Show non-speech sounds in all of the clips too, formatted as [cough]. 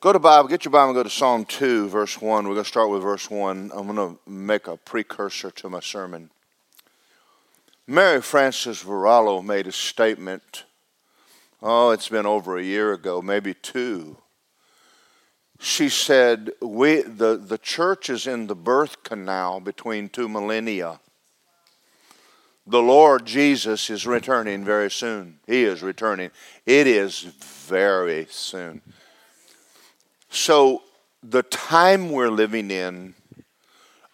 Go to Bible, get your Bible, and go to Psalm 2, verse 1. We're going to start with verse 1. I'm going to make a precursor to my sermon. Mary Frances Varallo made a statement, oh, it's been over a year ago, maybe two. She said, we, the, the church is in the birth canal between two millennia. The Lord Jesus is returning very soon. He is returning. It is very soon. So, the time we're living in,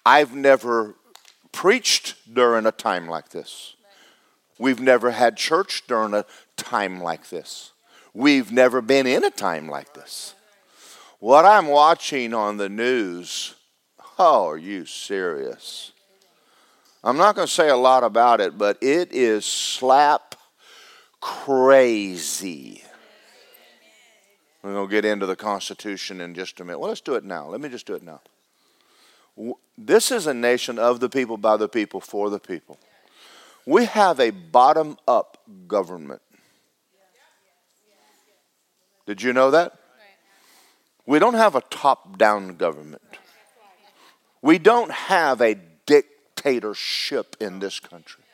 I've never preached during a time like this. We've never had church during a time like this. We've never been in a time like this. What I'm watching on the news, oh, are you serious? I'm not going to say a lot about it, but it is slap crazy. We're going to get into the Constitution in just a minute. Well, let's do it now. Let me just do it now. This is a nation of the people, by the people, for the people. We have a bottom up government. Did you know that? We don't have a top down government. We don't have a dictatorship in this country.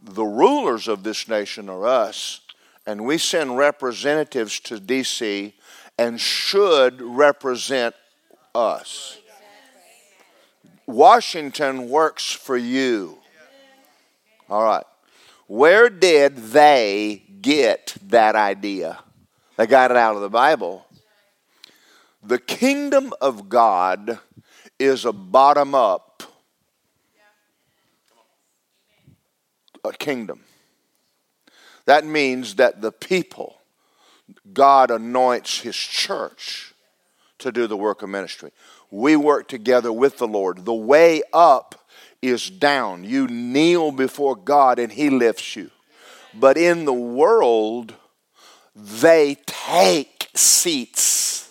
The rulers of this nation are us and we send representatives to D.C. and should represent us. Washington works for you. All right. Where did they get that idea? They got it out of the Bible. The kingdom of God is a bottom up a kingdom. That means that the people, God anoints His church to do the work of ministry. We work together with the Lord. The way up is down. You kneel before God and He lifts you. But in the world, they take seats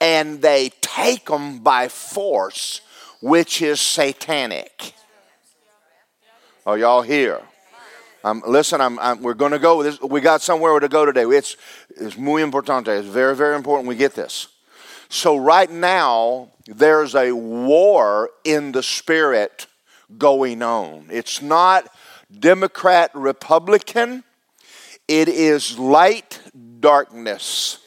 and they take them by force, which is satanic. Are y'all here? Listen, I'm, I'm, we're going to go. This, we got somewhere to go today. It's, it's muy importante. It's very, very important we get this. So, right now, there's a war in the spirit going on. It's not Democrat, Republican, it is light darkness.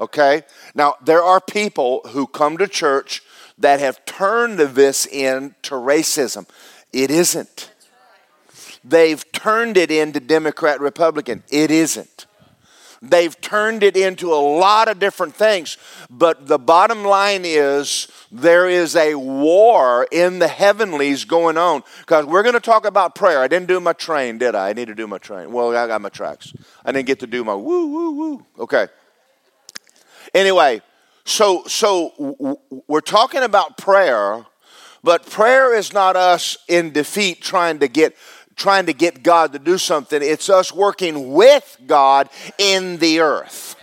Okay? Now, there are people who come to church that have turned this into racism. It isn't. They've turned it into Democrat Republican. It isn't. They've turned it into a lot of different things. But the bottom line is there is a war in the heavenlies going on. Because we're going to talk about prayer. I didn't do my train, did I? I need to do my train. Well, I got my tracks. I didn't get to do my woo, woo, woo. Okay. Anyway, so so we're talking about prayer, but prayer is not us in defeat trying to get trying to get God to do something. It's us working with God in the earth.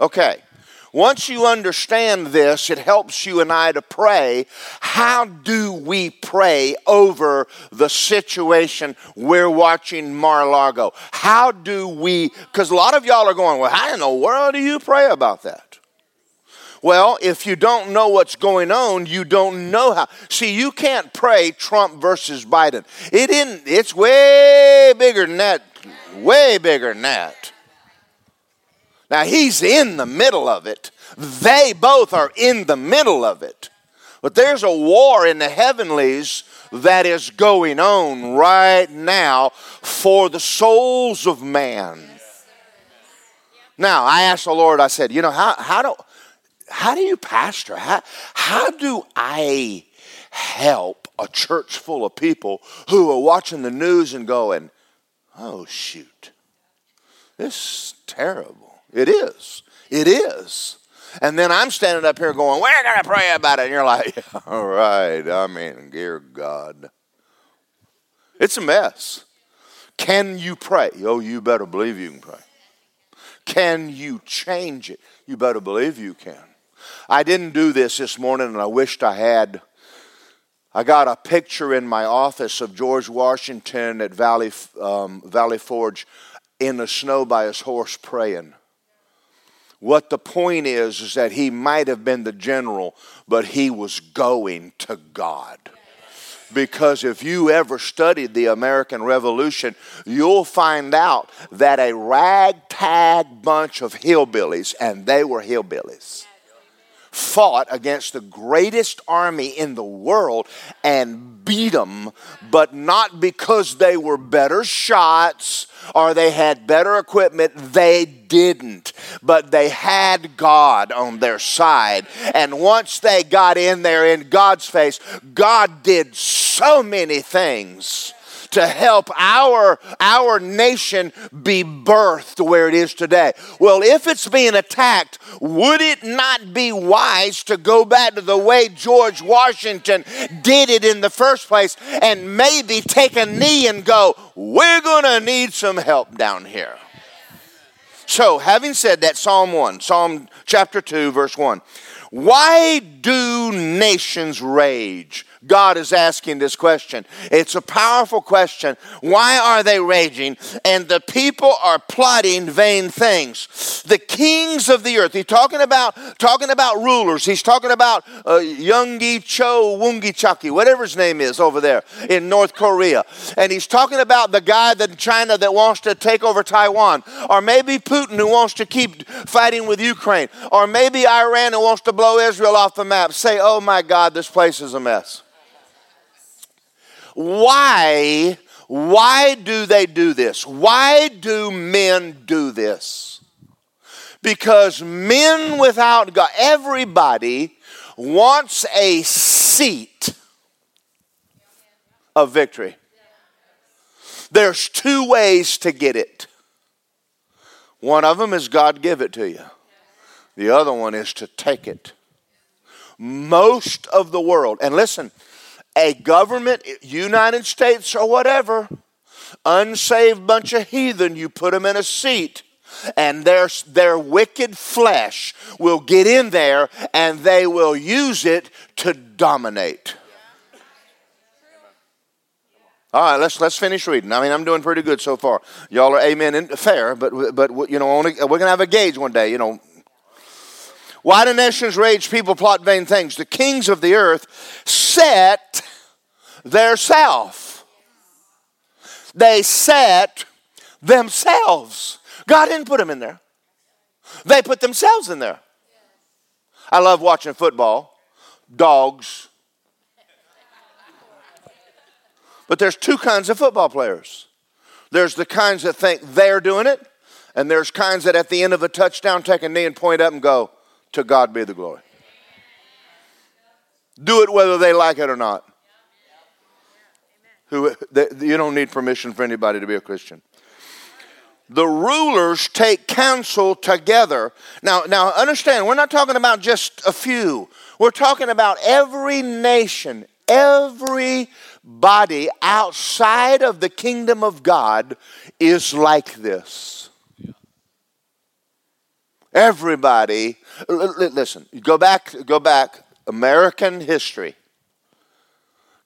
Okay. Once you understand this, it helps you and I to pray. How do we pray over the situation we're watching Mar-a-Lago? How do we, because a lot of y'all are going, well, how in the world do you pray about that? Well, if you don't know what's going on, you don't know how. See, you can't pray Trump versus Biden. It isn't, it's way bigger than that. Way bigger than that. Now, he's in the middle of it. They both are in the middle of it. But there's a war in the heavenlies that is going on right now for the souls of man. Now, I asked the Lord, I said, you know, how, how do how do you pastor? How, how do I help a church full of people who are watching the news and going, oh, shoot, this is terrible? It is. It is. And then I'm standing up here going, we're going to pray about it. And you're like, [laughs] all right, I mean, dear God. It's a mess. Can you pray? Oh, you better believe you can pray. Can you change it? You better believe you can. I didn't do this this morning, and I wished I had. I got a picture in my office of George Washington at Valley, um, Valley Forge in the snow by his horse praying. What the point is, is that he might have been the general, but he was going to God. Because if you ever studied the American Revolution, you'll find out that a ragtag bunch of hillbillies, and they were hillbillies, fought against the greatest army in the world and beat them, but not because they were better shots or they had better equipment. They didn't, but they had God on their side. And once they got in there in God's face, God did so many things to help our, our nation be birthed where it is today. Well, if it's being attacked, would it not be wise to go back to the way George Washington did it in the first place and maybe take a knee and go, we're going to need some help down here? So, having said that, Psalm 1, Psalm chapter 2, verse 1. Why do nations rage? God is asking this question. It's a powerful question. Why are they raging? And the people are plotting vain things. The kings of the earth. He's talking about talking about rulers. He's talking about uh, Cho Woongi Chaki, whatever his name is over there in North Korea. And he's talking about the guy in China that wants to take over Taiwan, or maybe Putin who wants to keep fighting with Ukraine, or maybe Iran who wants to blow Israel off the map. Say, "Oh my God, this place is a mess." Why? Why do they do this? Why do men do this? Because men without God, everybody wants a seat of victory. There's two ways to get it. One of them is God give it to you. The other one is to take it. Most of the world, and listen, a government, United States or whatever, unsaved bunch of heathen, you put them in a seat and their, their wicked flesh will get in there and they will use it to dominate. All right, let's let's finish reading. I mean, I'm doing pretty good so far. Y'all are amen and fair, but but you know, only, we're gonna have a gauge one day. You know, why do nations rage? People plot vain things. The kings of the earth set their self. They set themselves. God didn't put them in there. They put themselves in there. I love watching football. Dogs. But there's two kinds of football players. There's the kinds that think they're doing it, and there's kinds that at the end of a touchdown take a knee and point up and go, To God be the glory. Do it whether they like it or not who they, you don't need permission for anybody to be a Christian. The rulers take counsel together. Now, now understand, we're not talking about just a few. We're talking about every nation, every body outside of the kingdom of God is like this. Everybody, listen, go back, go back, American history.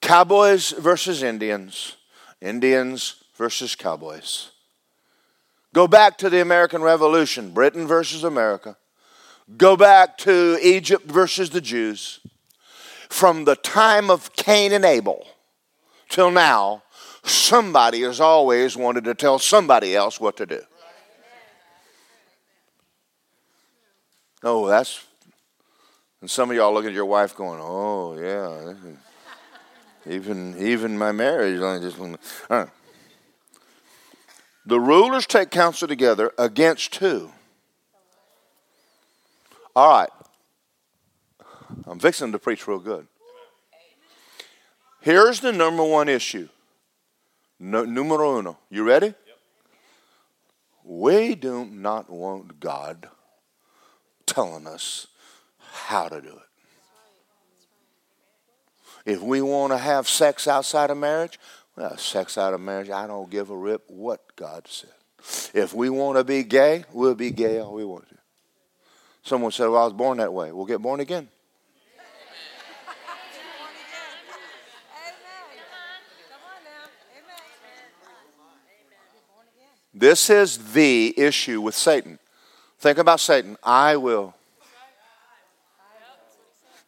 Cowboys versus Indians, Indians versus cowboys. Go back to the American Revolution, Britain versus America. Go back to Egypt versus the Jews. From the time of Cain and Abel till now, somebody has always wanted to tell somebody else what to do. Oh, that's. And some of y'all look at your wife going, oh, yeah. Even even my marriage, I just want. Uh. The rulers take counsel together against who? All right. I'm fixing to preach real good. Here's the number one issue. No, numero uno. You ready? Yep. We do not want God telling us how to do it. If we want to have sex outside of marriage, well, sex out of marriage, I don't give a rip what God said. If we want to be gay, we'll be gay all we want to. Someone said, Well, I was born that way. We'll get born again. This is the issue with Satan. Think about Satan. I will.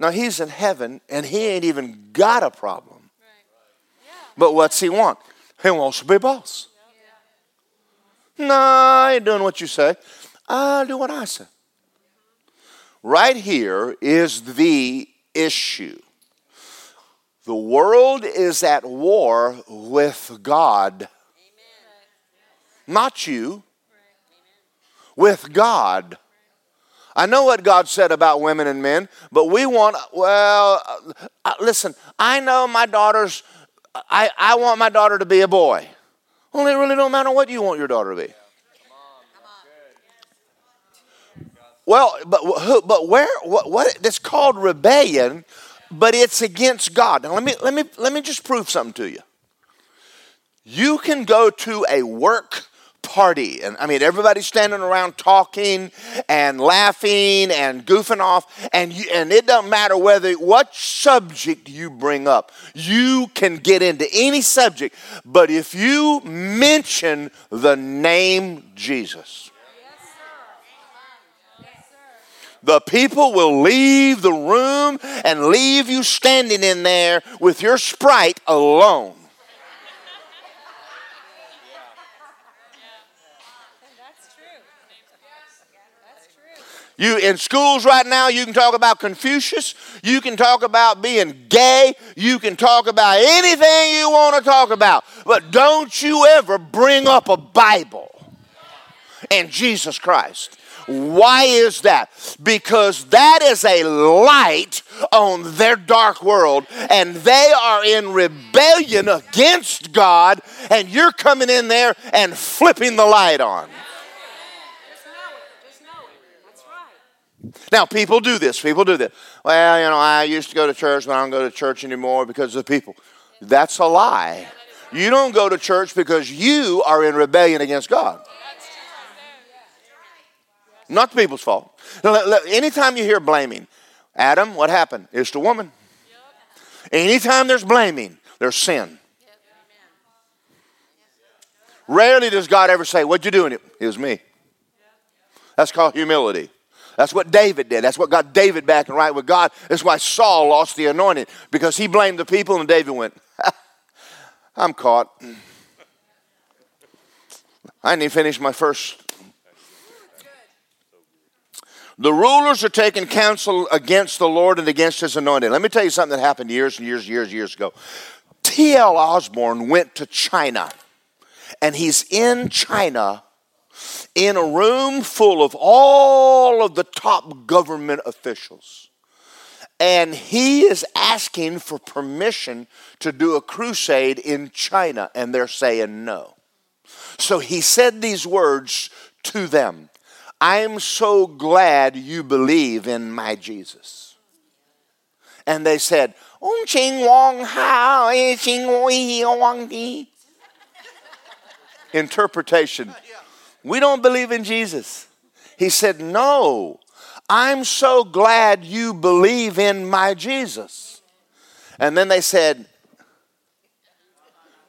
Now he's in heaven and he ain't even got a problem. But what's he want? He wants to be boss. No, I ain't doing what you say. I'll do what I say. Right here is the issue. The world is at war with God. Not you. With God. I know what God said about women and men, but we want, well, uh, listen, I know my daughter's, I, I want my daughter to be a boy. Well, it really don't matter what you want your daughter to be. Well, but who, but where what, what it's called rebellion, but it's against God. Now let me let me let me just prove something to you. You can go to a work party and I mean everybody's standing around talking and laughing and goofing off and you, and it doesn't matter whether what subject you bring up. You can get into any subject, but if you mention the name Jesus, the people will leave the room and leave you standing in there with your sprite alone. You in schools right now, you can talk about Confucius, you can talk about being gay, you can talk about anything you want to talk about. But don't you ever bring up a Bible and Jesus Christ. Why is that? Because that is a light on their dark world, and they are in rebellion against God, and you're coming in there and flipping the light on. Now, people do this. People do this. Well, you know, I used to go to church, but I don't go to church anymore because of the people. That's a lie. You don't go to church because you are in rebellion against God. Not the people's fault. Anytime you hear blaming, Adam, what happened? It's the woman. Anytime there's blaming, there's sin. Rarely does God ever say, What'd you do? it was me. That's called humility. That's what David did. That's what got David back and right with God. That's why Saul lost the anointing because he blamed the people and David went, I'm caught. I didn't even finish my first the rulers are taking counsel against the Lord and against his anointed. Let me tell you something that happened years and years, and years, and years ago. T.L. Osborn went to China, and he's in China in a room full of all of the top government officials. And he is asking for permission to do a crusade in China, and they're saying no. So he said these words to them I'm so glad you believe in my Jesus. And they said, Um Ching Wong Hao, Ching Wong Interpretation. We don't believe in Jesus. He said, No, I'm so glad you believe in my Jesus. And then they said,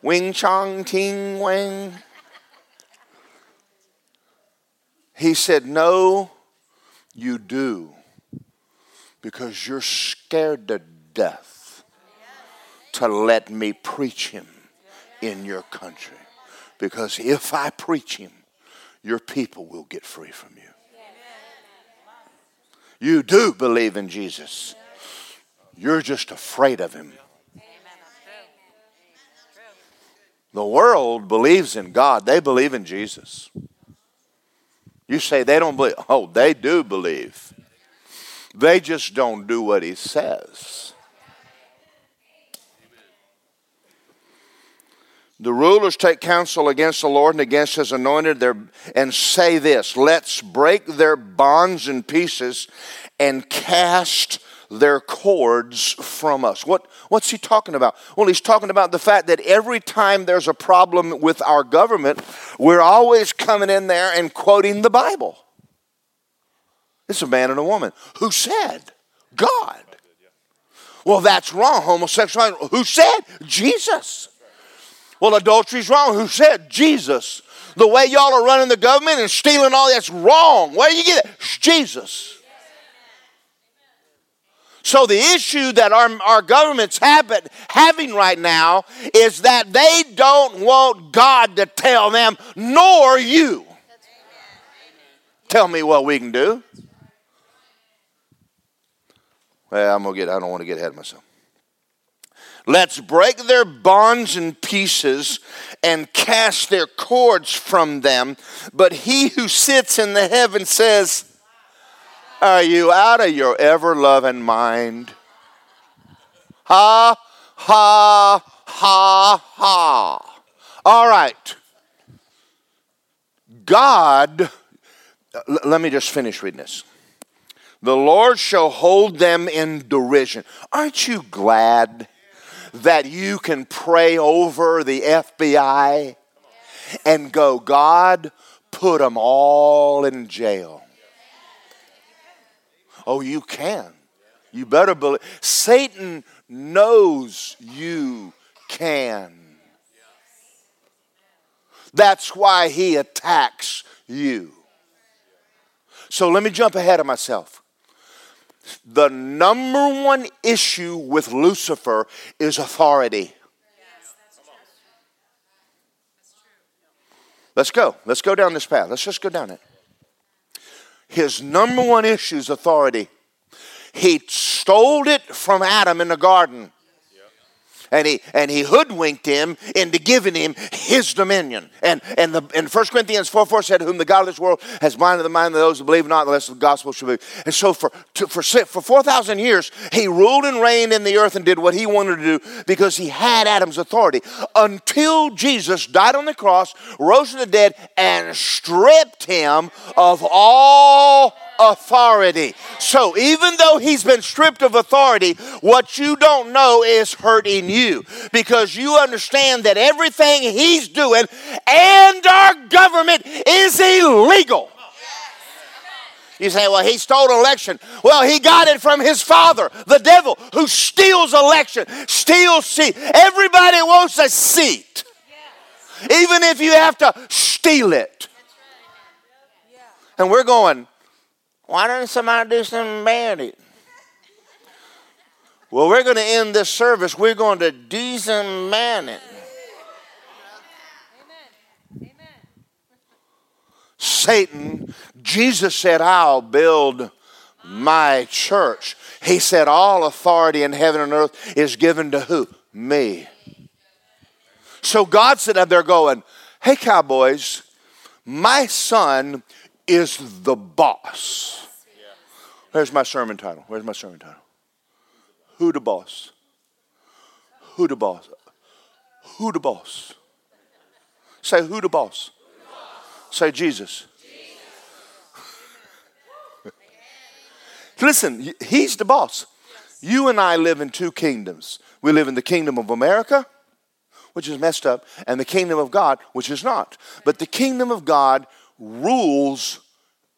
Wing Chong Ting Wang. He said, No, you do, because you're scared to death to let me preach him in your country. Because if I preach him, your people will get free from you. You do believe in Jesus, you're just afraid of him. The world believes in God, they believe in Jesus. You say they don't believe. Oh, they do believe. They just don't do what he says. The rulers take counsel against the Lord and against his anointed and say this let's break their bonds in pieces and cast their cords from us. What, what's he talking about? Well, he's talking about the fact that every time there's a problem with our government, we're always coming in there and quoting the Bible. It's a man and a woman. Who said? God. Well, that's wrong. Homosexuality. Who said? Jesus. Well, adultery's wrong. Who said? Jesus. The way y'all are running the government and stealing all that's wrong. Where do you get it? It's Jesus. So the issue that our, our government's habit, having right now is that they don't want God to tell them, nor you. Tell me what we can do. Well, I'm gonna get. I don't want to get ahead of myself. Let's break their bonds in pieces and cast their cords from them. But he who sits in the heaven says, Are you out of your ever loving mind? Ha, ha, ha, ha. All right. God, let me just finish reading this. The Lord shall hold them in derision. Aren't you glad that you can pray over the FBI and go, God, put them all in jail? Oh, you can. You better believe. Satan knows you can. That's why he attacks you. So let me jump ahead of myself. The number one issue with Lucifer is authority. Let's go. Let's go down this path. Let's just go down it. His number one issue is authority. He stole it from Adam in the garden and he and he hoodwinked him into giving him his dominion. And and the in 1 Corinthians 4 4 said, Whom the God of this world has blinded the mind of those who believe not, unless the gospel should be. And so for to, for for 4,000 years, he ruled and reigned in the earth and did what he wanted to do because he had Adam's authority until Jesus died on the cross, rose from the dead, and stripped him of all authority. So even though he's been stripped of authority, what you don't know is hurting you because you understand that everything he's doing and our government is illegal. You say, well, he stole an election. Well, he got it from his father, the devil, who steals election, steals seat. Everybody wants a seat, even if you have to steal it. And we're going, why doesn't somebody do something about it? Well, we're going to end this service. We're going to something it. Satan, Jesus said, I'll build my church. He said, All authority in heaven and earth is given to who? Me. So God said, and they're going, Hey, cowboys, my son is the boss. Where's my sermon title? Where's my sermon title? Who the boss? Who the boss? Who the boss? Say who the boss? Say Jesus. [laughs] Listen, he's the boss. You and I live in two kingdoms. We live in the kingdom of America, which is messed up, and the kingdom of God, which is not. But the kingdom of God rules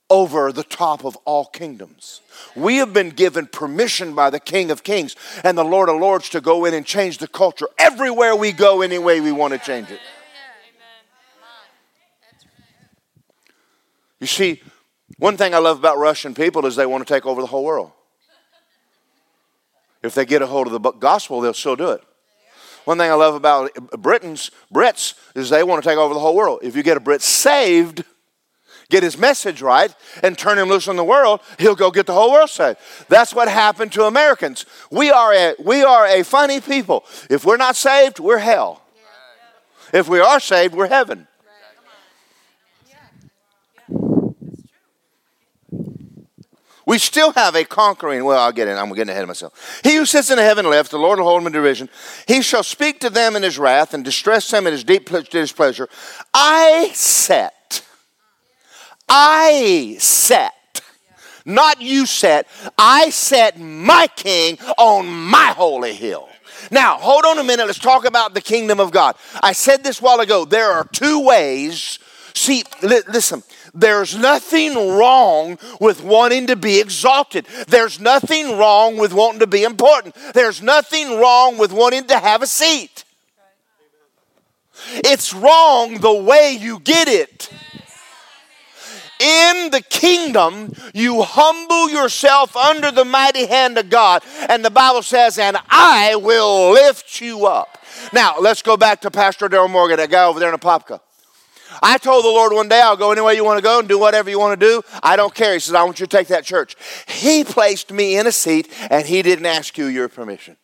over the top of all kingdoms. We have been given permission by the King of Kings and the Lord of Lords to go in and change the culture everywhere we go, any way we want to change it. You see, one thing I love about Russian people is they want to take over the whole world. If they get a hold of the gospel, they'll still do it. One thing I love about Britons, Brits, is they want to take over the whole world. If you get a Brit saved, get his message right, and turn him loose on the world, he'll go get the whole world saved. That's what happened to Americans. We are a, we are a funny people. If we're not saved, we're hell. If we are saved, we're heaven. We still have a conquering. Well, I'll get in. I'm getting ahead of myself. He who sits in the heaven left, the Lord will hold him in derision. He shall speak to them in his wrath and distress them in his deep displeasure. I set I set, not you set, I set my king on my holy hill. Now, hold on a minute. Let's talk about the kingdom of God. I said this while ago. There are two ways. See, li- listen, there's nothing wrong with wanting to be exalted. There's nothing wrong with wanting to be important. There's nothing wrong with wanting to have a seat. It's wrong the way you get it. In the kingdom, you humble yourself under the mighty hand of God. And the Bible says, and I will lift you up. Now, let's go back to Pastor Daryl Morgan, that guy over there in Apopka. I told the Lord one day, I'll go anywhere you want to go and do whatever you want to do. I don't care. He says, I want you to take that church. He placed me in a seat and he didn't ask you your permission.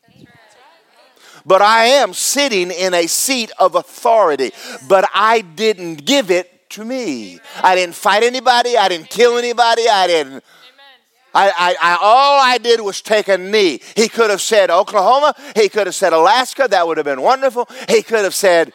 But I am sitting in a seat of authority, but I didn't give it to me. I didn't fight anybody, I didn't kill anybody, I didn't. I, I, I, all I did was take a knee. He could have said Oklahoma. He could have said Alaska. That would have been wonderful. He could have said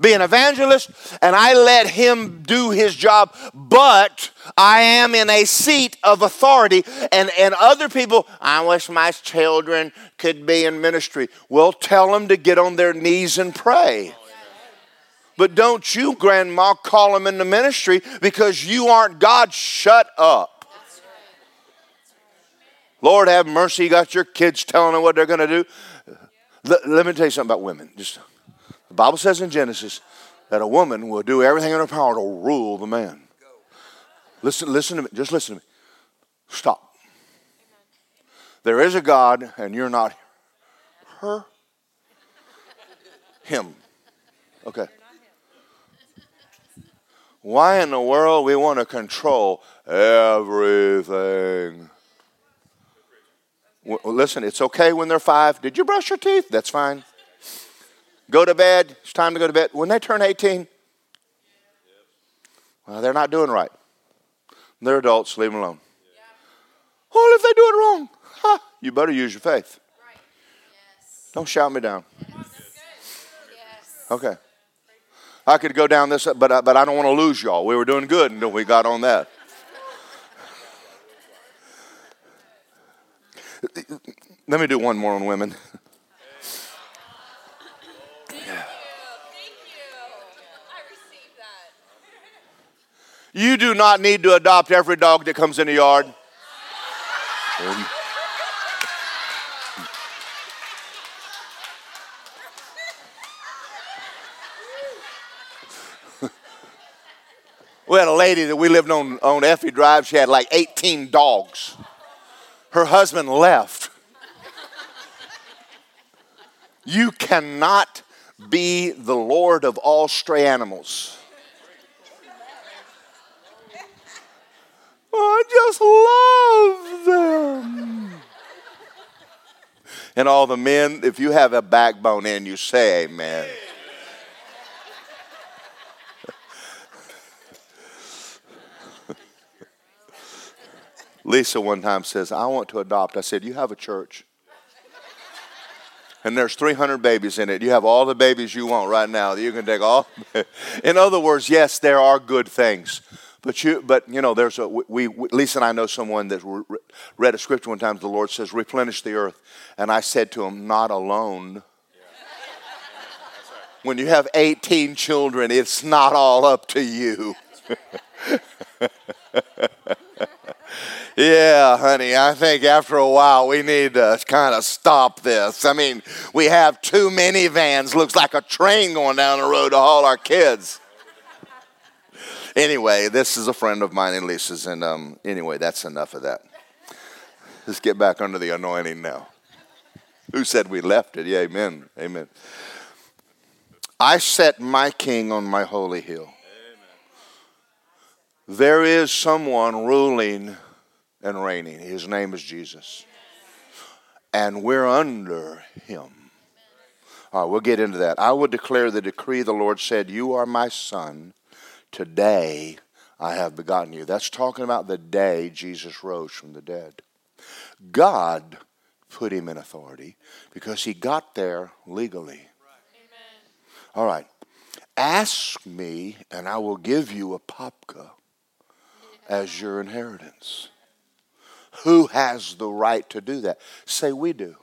be an evangelist, and I let him do his job, but I am in a seat of authority, and, and other people, I wish my children could be in ministry. Well, tell them to get on their knees and pray. But don't you, grandma, call them into ministry because you aren't God. Shut up. Lord have mercy, you got your kids telling them what they're going to do. Let, let me tell you something about women. Just the Bible says in Genesis that a woman will do everything in her power to rule the man. Listen, listen to me. Just listen to me. Stop. There is a God, and you're not her. Him. Okay. Why in the world we want to control everything? Well, listen, it's okay when they're five. Did you brush your teeth? That's fine. Go to bed. It's time to go to bed. When they turn 18, well, they're not doing right. They're adults. Leave them alone. Well, if they do it wrong, you better use your faith. Don't shout me down. Okay. I could go down this, but I, but I don't want to lose y'all. We were doing good until we got on that. Let me do one more on women. You do not need to adopt every dog that comes in the yard. Had a lady that we lived on on Effie Drive. She had like 18 dogs. Her husband left. You cannot be the Lord of all stray animals. I just love them. And all the men, if you have a backbone in you, say amen. Lisa one time says, I want to adopt. I said, You have a church. And there's 300 babies in it. You have all the babies you want right now. You can take all. [laughs] in other words, yes, there are good things. But you, but you know, there's a we, we Lisa and I know someone that re- read a scripture one time. The Lord says, "Replenish the earth," and I said to him, "Not alone." when you have 18 children, it's not all up to you. [laughs] yeah, honey, I think after a while we need to kind of stop this. I mean, we have too many vans. Looks like a train going down the road to haul our kids anyway, this is a friend of mine and Lisa's, and um, anyway, that's enough of that. Let's get back under the anointing now. Who said we left it? Yeah, amen. Amen. I set my king on my holy hill. There is someone ruling and reigning. His name is Jesus. And we're under him. All right, we'll get into that. I would declare the decree the Lord said, You are my son. Today I have begotten you. That's talking about the day Jesus rose from the dead. God put him in authority because he got there legally. All right. Ask me, and I will give you Apopka as your inheritance. Who has the right to do that? Say, we do.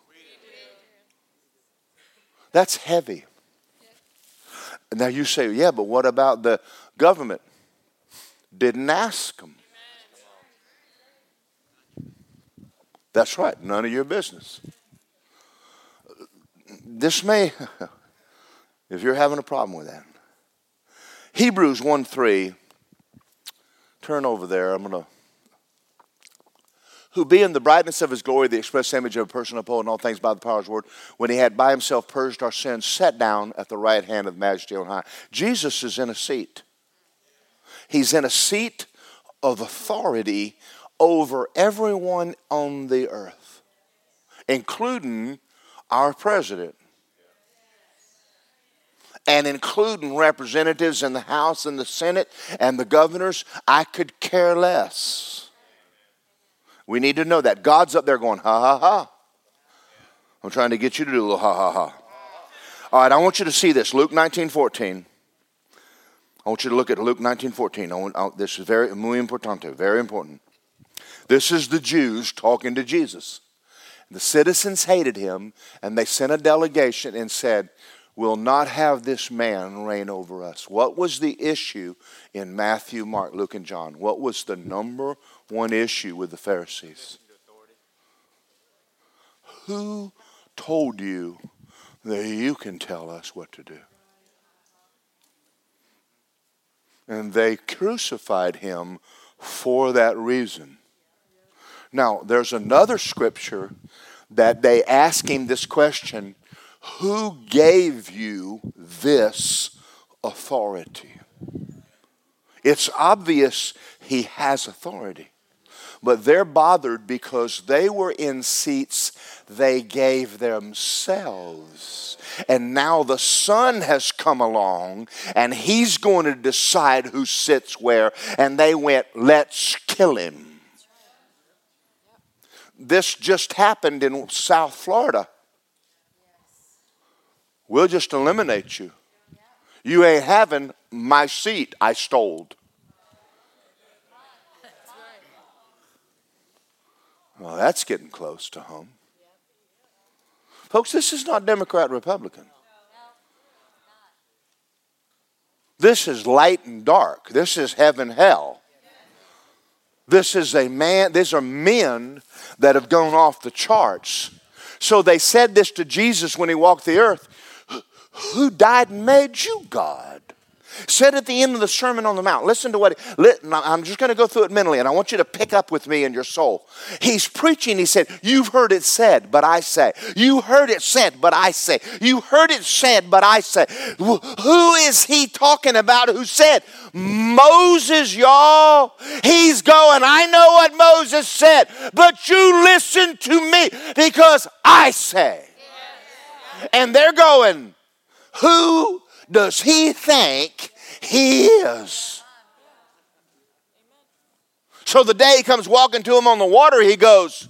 That's heavy. Now you say, yeah, but what about the government didn't ask them. That's right, none of your business. This may, [laughs] If you're having a problem with that. Hebrews 1 3. Turn over there. I'm going to. Who being the brightness of his glory, the express image of a person upholding all things by the power of his word, when he had by himself purged our sins, sat down at the right hand of the majesty on high. Jesus is in a seat. He's in a seat of authority over everyone on the earth, including our president and including representatives in the House and the Senate and the governors, I could care less. We need to know that. God's up there going, ha ha ha. I'm trying to get you to do a little ha ha ha. All right, I want you to see this. Luke 19 14. I want you to look at Luke 19 14. I want, I, this is very, muy importante, very important. This is the Jews talking to Jesus. The citizens hated him, and they sent a delegation and said, We'll not have this man reign over us. What was the issue in Matthew, Mark, Luke, and John? What was the number one issue with the Pharisees? Who told you that you can tell us what to do? And they crucified him for that reason. Now, there's another scripture that they ask him this question who gave you this authority? It's obvious he has authority. But they're bothered because they were in seats they gave themselves. And now the Son has come along and he's going to decide who sits where. And they went, let's kill him. This just happened in South Florida. We'll just eliminate you. You ain't having my seat I stole. Well, that's getting close to home. Folks, this is not Democrat Republican. This is light and dark. This is heaven hell. This is a man, these are men that have gone off the charts. So they said this to Jesus when he walked the earth who died and made you God. Said at the end of the Sermon on the Mount, listen to what, I'm just going to go through it mentally, and I want you to pick up with me in your soul. He's preaching, he said, You've heard it said, but I say. You heard it said, but I say. You heard it said, but I say. Who is he talking about who said? Moses, y'all. He's going, I know what Moses said, but you listen to me because I say. And they're going, who does he think he is? So the day he comes walking to him on the water, he goes,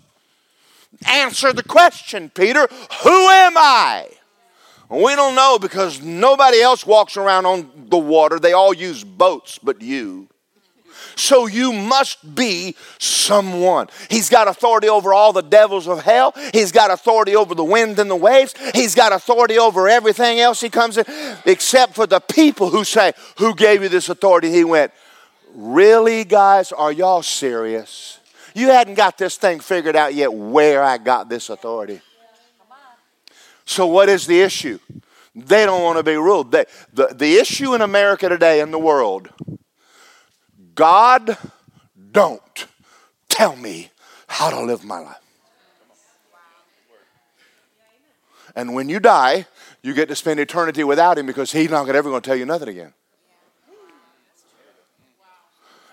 Answer the question, Peter. Who am I? We don't know because nobody else walks around on the water. They all use boats, but you. So you must be someone. He's got authority over all the devils of hell. He's got authority over the wind and the waves. He's got authority over everything else he comes in, except for the people who say, Who gave you this authority? He went, Really, guys? Are y'all serious? You hadn't got this thing figured out yet where I got this authority. So, what is the issue? They don't want to be ruled. They, the, the issue in America today, in the world, God, don't tell me how to live my life. And when you die, you get to spend eternity without him because he's not ever going to tell you nothing again.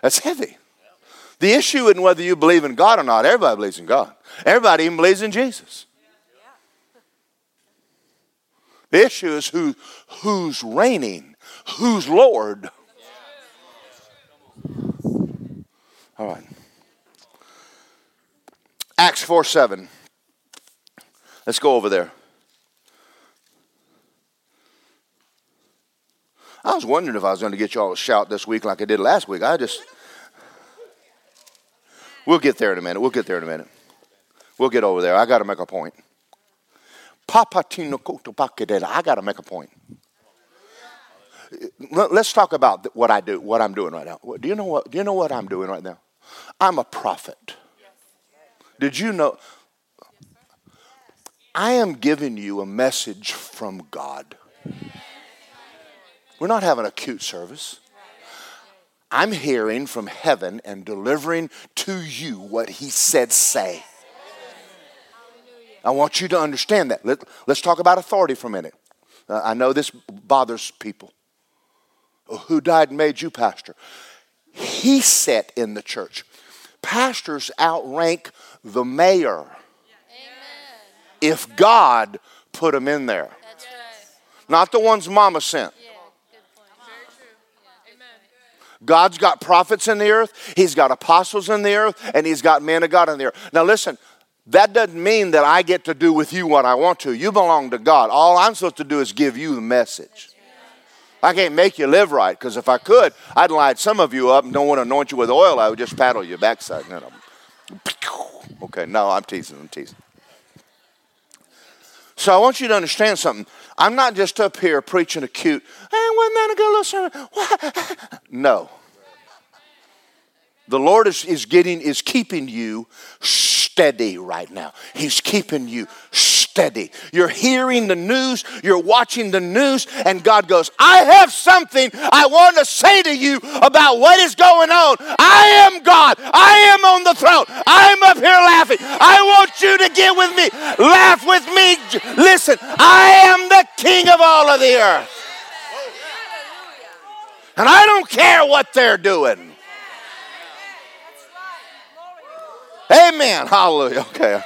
That's heavy. The issue isn't whether you believe in God or not. Everybody believes in God. Everybody even believes in Jesus. The issue is who, who's reigning, who's Lord. All right. Acts 4 7. Let's go over there. I was wondering if I was going to get y'all to shout this week like I did last week. I just. We'll get there in a minute. We'll get there in a minute. We'll get over there. I got to make a point. Papatino I got to make a point let's talk about what I do, what I'm doing right now. Do you know what? Do you know what I'm doing right now? I'm a prophet. Did you know? I am giving you a message from God. We're not having a cute service. I'm hearing from heaven and delivering to you what he said say. I want you to understand that. Let, us talk about authority for a minute. Uh, I know this bothers people. Who died and made you pastor? He set in the church. Pastors outrank the mayor Amen. if God put them in there. Not the ones mama sent. God's got prophets in the earth, He's got apostles in the earth, and He's got men of God in the earth. Now, listen, that doesn't mean that I get to do with you what I want to. You belong to God. All I'm supposed to do is give you the message. I can't make you live right because if I could, I'd light some of you up and don't want to anoint you with oil. I would just paddle your backside. No. [laughs] Okay, no, I'm teasing. I'm teasing. So I want you to understand something. I'm not just up here preaching a cute, hey, wasn't that a good little sermon? [laughs] no. The Lord is, is getting is keeping you steady right now. He's keeping you steady. You're hearing the news, you're watching the news, and God goes, I have something I want to say to you about what is going on. I am God. I am on the throne. I'm up here laughing. I want you to get with me. Laugh with me. Listen, I am the king of all of the earth. And I don't care what they're doing. Amen. Hallelujah. Okay.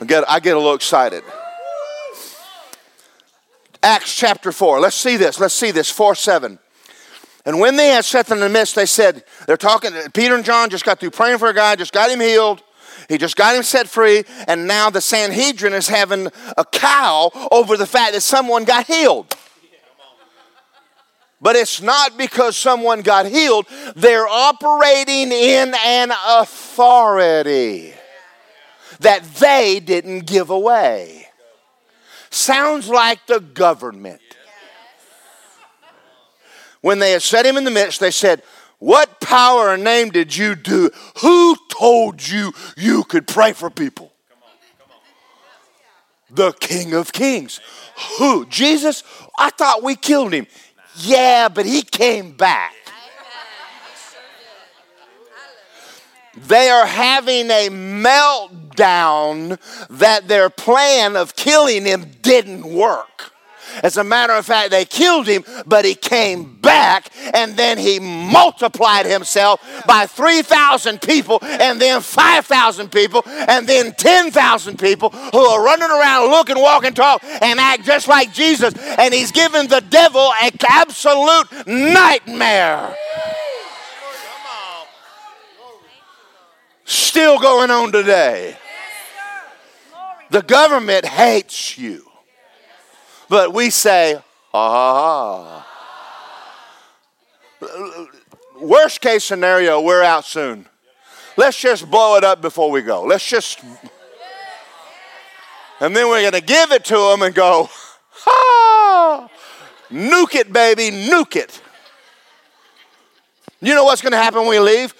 I get, I get a little excited. Acts chapter 4. Let's see this. Let's see this. 4 7. And when they had set them in the midst, they said, they're talking, Peter and John just got through praying for a guy, just got him healed. He just got him set free, and now the Sanhedrin is having a cow over the fact that someone got healed. But it's not because someone got healed, they're operating in an authority that they didn't give away. Sounds like the government. When they had set him in the midst, they said, What power and name did you do? Who told you you could pray for people? The King of Kings. Who? Jesus? I thought we killed him. Yeah, but he came back. They are having a meltdown that their plan of killing him didn't work. As a matter of fact, they killed him, but he came back and then he multiplied himself by 3,000 people and then 5,000 people and then 10,000 people who are running around, looking, walk, and talk and act just like Jesus. And he's given the devil an absolute nightmare. Still going on today. The government hates you. But we say, ah, ha. Worst case scenario, we're out soon. Let's just blow it up before we go. Let's just. And then we're going to give it to them and go, ha! Nuke it, baby, nuke it. You know what's going to happen when we leave?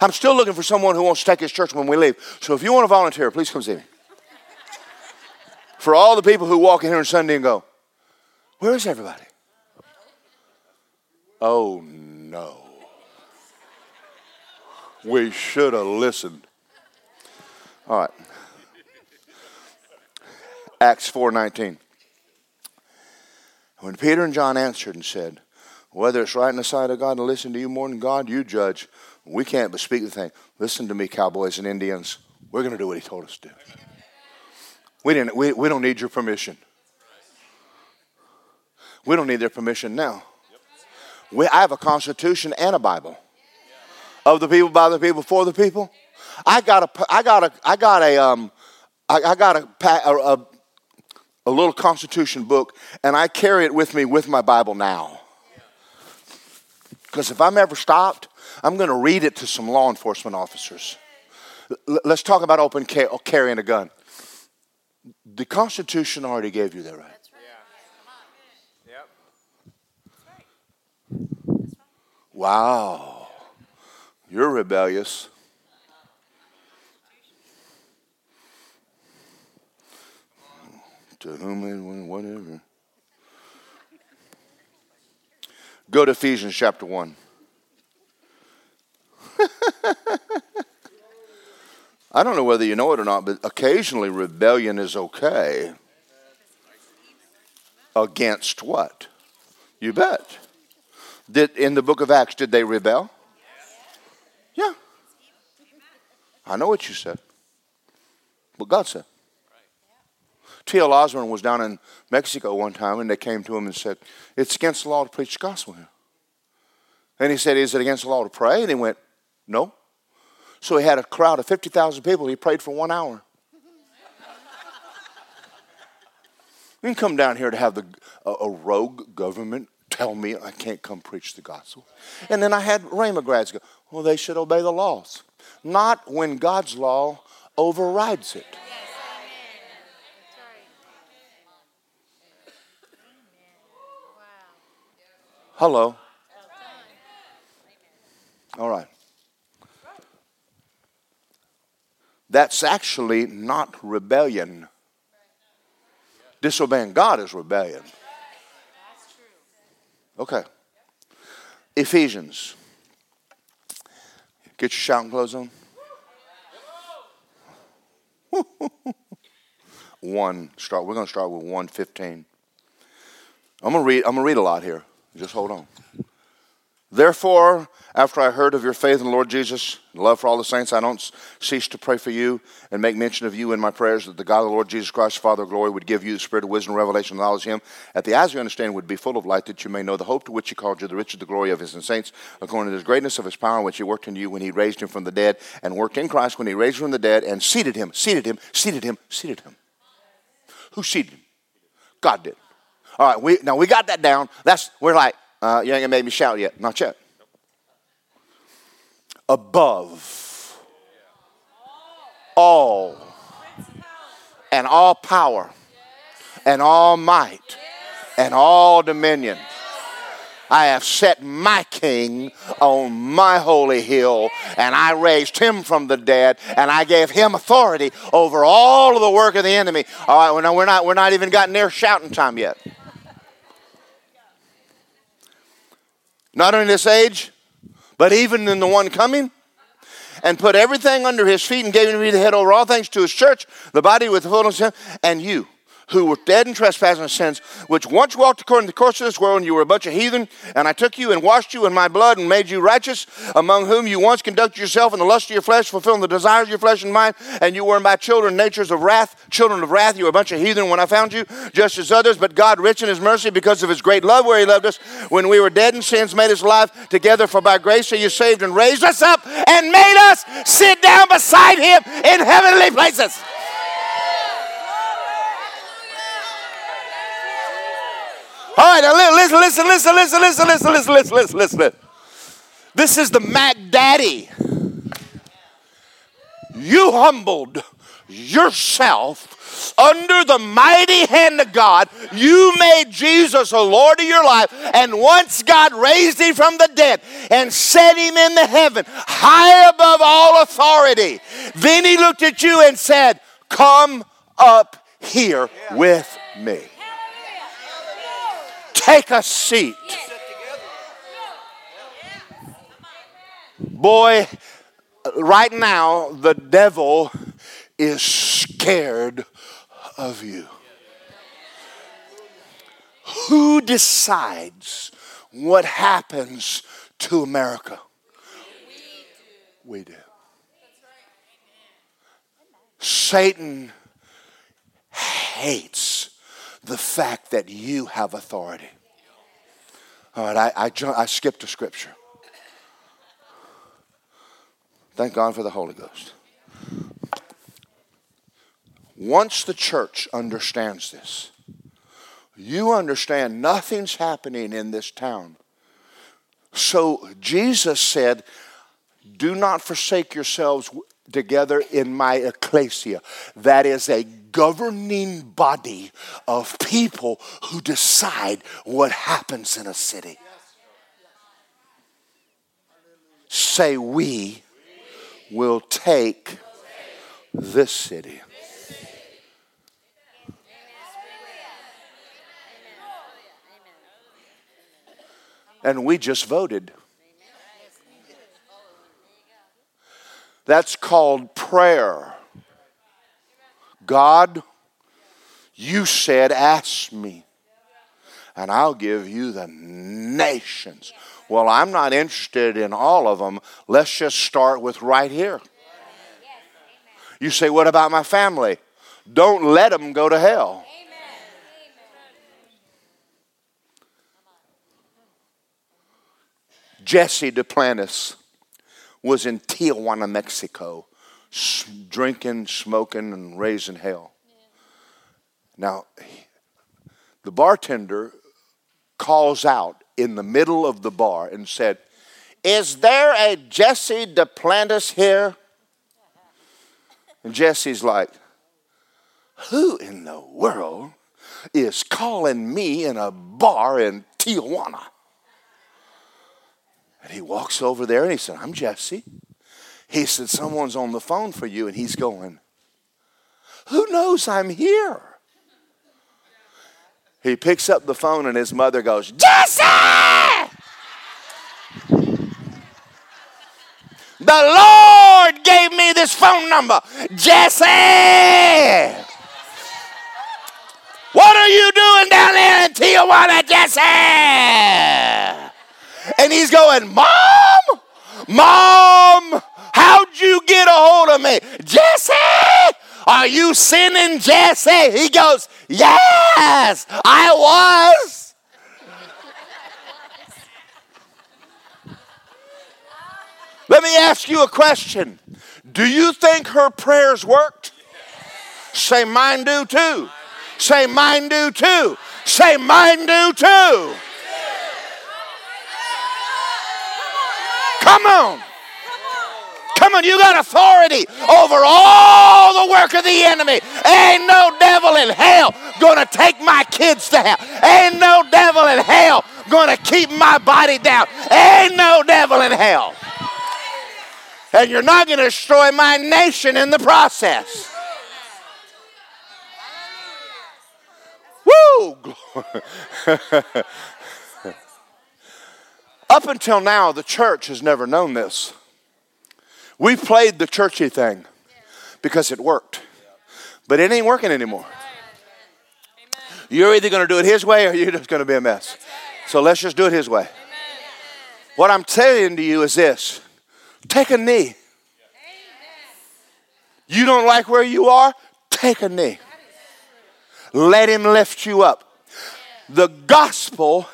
I'm still looking for someone who wants to take his church when we leave. So if you want to volunteer, please come see me for all the people who walk in here on Sunday and go, Where is everybody? Oh no. We should have listened. All right. Acts 4:19. When Peter and John answered and said, Whether it's right in the sight of God to listen to you more than God, you judge. We can't but speak the thing. Listen to me, cowboys and Indians. We're going to do what he told us to do. We, didn't, we, we don't need your permission. We don't need their permission now. We, I have a constitution and a Bible. Of the people, by the people, for the people. I got a, I got a, I got a, um, I, I got a, a, a little constitution book, and I carry it with me with my Bible now. Because if I'm ever stopped, I'm going to read it to some law enforcement officers. L- let's talk about open carrying a gun. The Constitution already gave you that right. Wow. You're rebellious. To whom and whatever. Go to Ephesians chapter 1. [laughs] I don't know whether you know it or not, but occasionally rebellion is okay. Against what? You bet. Did in the book of Acts did they rebel? Yeah. I know what you said. What God said. T.L. Osborn was down in Mexico one time and they came to him and said, It's against the law to preach the gospel here. And he said, Is it against the law to pray? And he went, No. So he had a crowd of 50,000 people. He prayed for one hour. [laughs] you can come down here to have the, a, a, rogue government tell me I can't come preach the gospel. And then I had Rhema grads go, Well, they should obey the laws. Not when God's law overrides it. Hello. All right. That's actually not rebellion. Disobeying God is rebellion. Okay. Ephesians. Get your shouting clothes on. [laughs] one start. We're going to start with one fifteen. I'm going to read. I'm going to read a lot here. Just hold on. Therefore, after I heard of your faith in the Lord Jesus and love for all the saints, I don't cease to pray for you and make mention of you in my prayers that the God of the Lord Jesus Christ, Father of glory, would give you the spirit of wisdom, revelation, knowledge of him, that the eyes of your understanding would be full of light, that you may know the hope to which he called you, the riches of the glory of his saints, according to the greatness of his power, which he worked in you when he raised him from the dead, and worked in Christ when he raised him from the dead, and seated him, seated him, seated him, seated him. Who seated him? God did. All right, we, now we got that down. That's we're like, uh, you ain't gonna make me shout yet. Not yet. Above all and all power and all might and all dominion. I have set my king on my holy hill, and I raised him from the dead, and I gave him authority over all of the work of the enemy. All right, well, we're not, we're not even gotten near shouting time yet. Not in this age, but even in the one coming, and put everything under his feet and gave him to be the head over all things to his church, the body with the fullness of him, and you who were dead in trespasses and sins, which once walked according to the course of this world, and you were a bunch of heathen, and I took you and washed you in my blood and made you righteous, among whom you once conducted yourself in the lust of your flesh, fulfilling the desires of your flesh and mind, and you were my children, natures of wrath, children of wrath. You were a bunch of heathen when I found you, just as others, but God, rich in his mercy, because of his great love where he loved us, when we were dead in sins, made us alive together, for by grace are you saved, and raised us up, and made us sit down beside him in heavenly places. All right, now listen, listen, listen, listen, listen, listen, listen, listen, listen, listen, listen. This is the Mac Daddy. You humbled yourself under the mighty hand of God. You made Jesus a Lord of your life. And once God raised him from the dead and set him in the heaven, high above all authority, then he looked at you and said, Come up here with me. Take a seat. Boy, right now, the devil is scared of you. Who decides what happens to America? We do. Satan hates the fact that you have authority. All right, I, I, I skipped a scripture. Thank God for the Holy Ghost. Once the church understands this, you understand nothing's happening in this town. So Jesus said, Do not forsake yourselves together in my ecclesia. That is a governing body of people who decide what happens in a city. Say, we will take this city. And we just voted. That's called prayer. God, you said, ask me, and I'll give you the nations. Well, I'm not interested in all of them. Let's just start with right here. You say, What about my family? Don't let them go to hell. Jesse Duplantis was in Tijuana, Mexico, drinking, smoking, and raising hell. Now, the bartender calls out in the middle of the bar and said, Is there a Jesse Duplantis here? [laughs] And Jesse's like, Who in the world is calling me in a bar in Tijuana? And he walks over there and he said, I'm Jesse. He said, Someone's on the phone for you. And he's going, Who knows I'm here? He picks up the phone and his mother goes, Jesse! The Lord gave me this phone number. Jesse! What are you doing down there in Tijuana, Jesse? And he's going, Mom, Mom, how'd you get a hold of me? Jesse, are you sinning, Jesse? He goes, Yes, I was. Let me ask you a question. Do you think her prayers worked? Say, mine do too. Say, mine do too. Say, mine do too. Come on. Come on, you got authority over all the work of the enemy. Ain't no devil in hell gonna take my kids to hell. Ain't no devil in hell gonna keep my body down. Ain't no devil in hell. And you're not gonna destroy my nation in the process. Woo! [laughs] Up until now, the church has never known this. We've played the churchy thing because it worked, but it ain't working anymore. You're either going to do it His way or you're just going to be a mess. So let's just do it His way. What I'm telling to you is this take a knee. You don't like where you are? Take a knee. Let Him lift you up. The gospel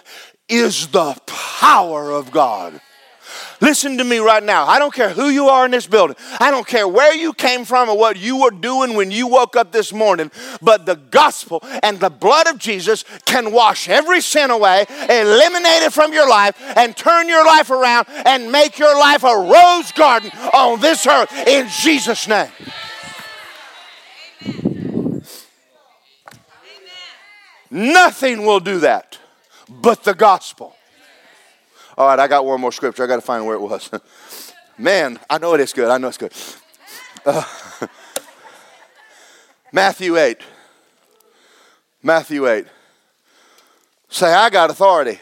is the power of God. Listen to me right now. I don't care who you are in this building. I don't care where you came from or what you were doing when you woke up this morning, but the gospel and the blood of Jesus can wash every sin away, eliminate it from your life, and turn your life around and make your life a rose garden on this earth in Jesus' name. Nothing will do that but the gospel. All right, I got one more scripture. I got to find where it was. [laughs] Man, I know it is good. I know it's good. Uh, [laughs] Matthew 8. Matthew 8. Say, I got authority.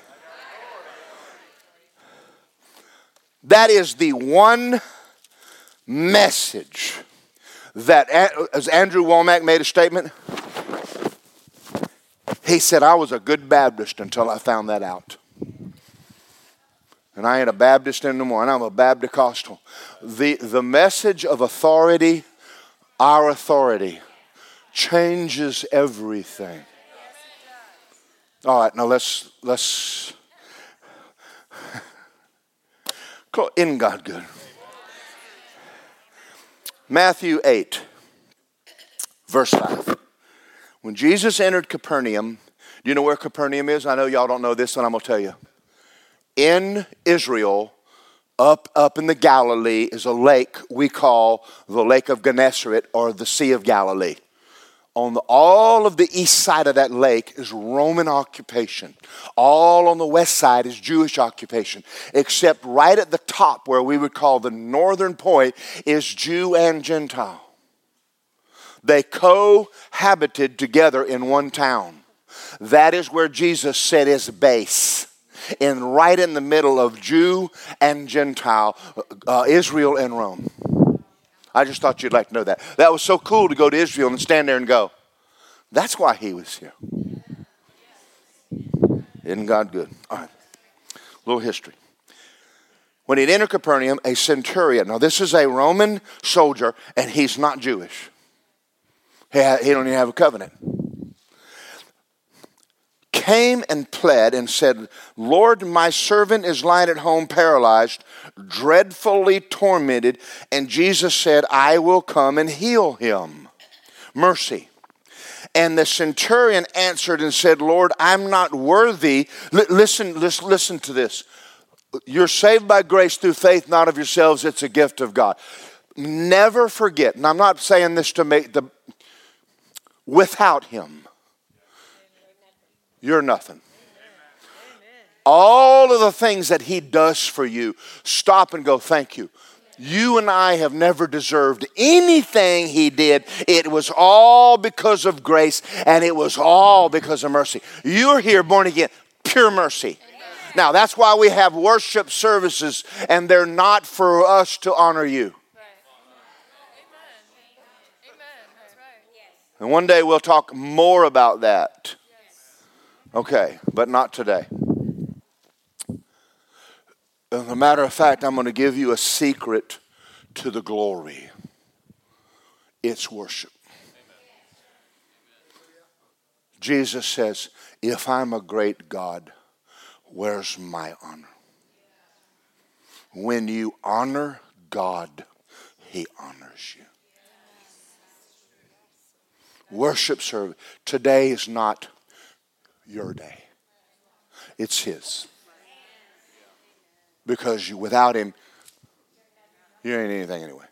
That is the one message that, as Andrew Wommack made a statement, he said, I was a good Baptist until I found that out. And I ain't a Baptist anymore, and I'm a Baptist Costal. The, the message of authority, our authority, changes everything. All right, now let's let's [laughs] in God good. Matthew 8, verse 5. When Jesus entered Capernaum, do you know where Capernaum is? I know y'all don't know this, and I'm going to tell you. In Israel, up, up in the Galilee, is a lake we call the Lake of Gennesaret or the Sea of Galilee. On the, all of the east side of that lake is Roman occupation. All on the west side is Jewish occupation, except right at the top, where we would call the northern point, is Jew and Gentile. They cohabited together in one town. That is where Jesus set his base. in right in the middle of Jew and Gentile, uh, Israel and Rome. I just thought you'd like to know that. That was so cool to go to Israel and stand there and go, that's why he was here. Isn't God good? All right. Little history. When he'd entered Capernaum, a centurion, now this is a Roman soldier, and he's not Jewish. He, don't even have a covenant. Came and pled and said, Lord, my servant is lying at home paralyzed, dreadfully tormented. And Jesus said, I will come and heal him. Mercy. And the centurion answered and said, Lord, I'm not worthy. L- listen, listen, listen to this. You're saved by grace through faith, not of yourselves. It's a gift of God. Never forget, and I'm not saying this to make the, without Him, you're nothing. All of the things that He does for you, stop and go, thank you. You and I have never deserved anything He did. It was all because of grace and it was all because of mercy. You're here born again, pure mercy. Now, that's why we have worship services, and they're not for us to honor you. And one day we'll talk more about that. Okay, but not today. As a matter of fact, I'm going to give you a secret to the glory it's worship. Jesus says, If I'm a great God, Where's my honor? When you honor God, He honors you. Worship service. Today is not your day, it's His. Because you, without Him, you ain't anything anyway.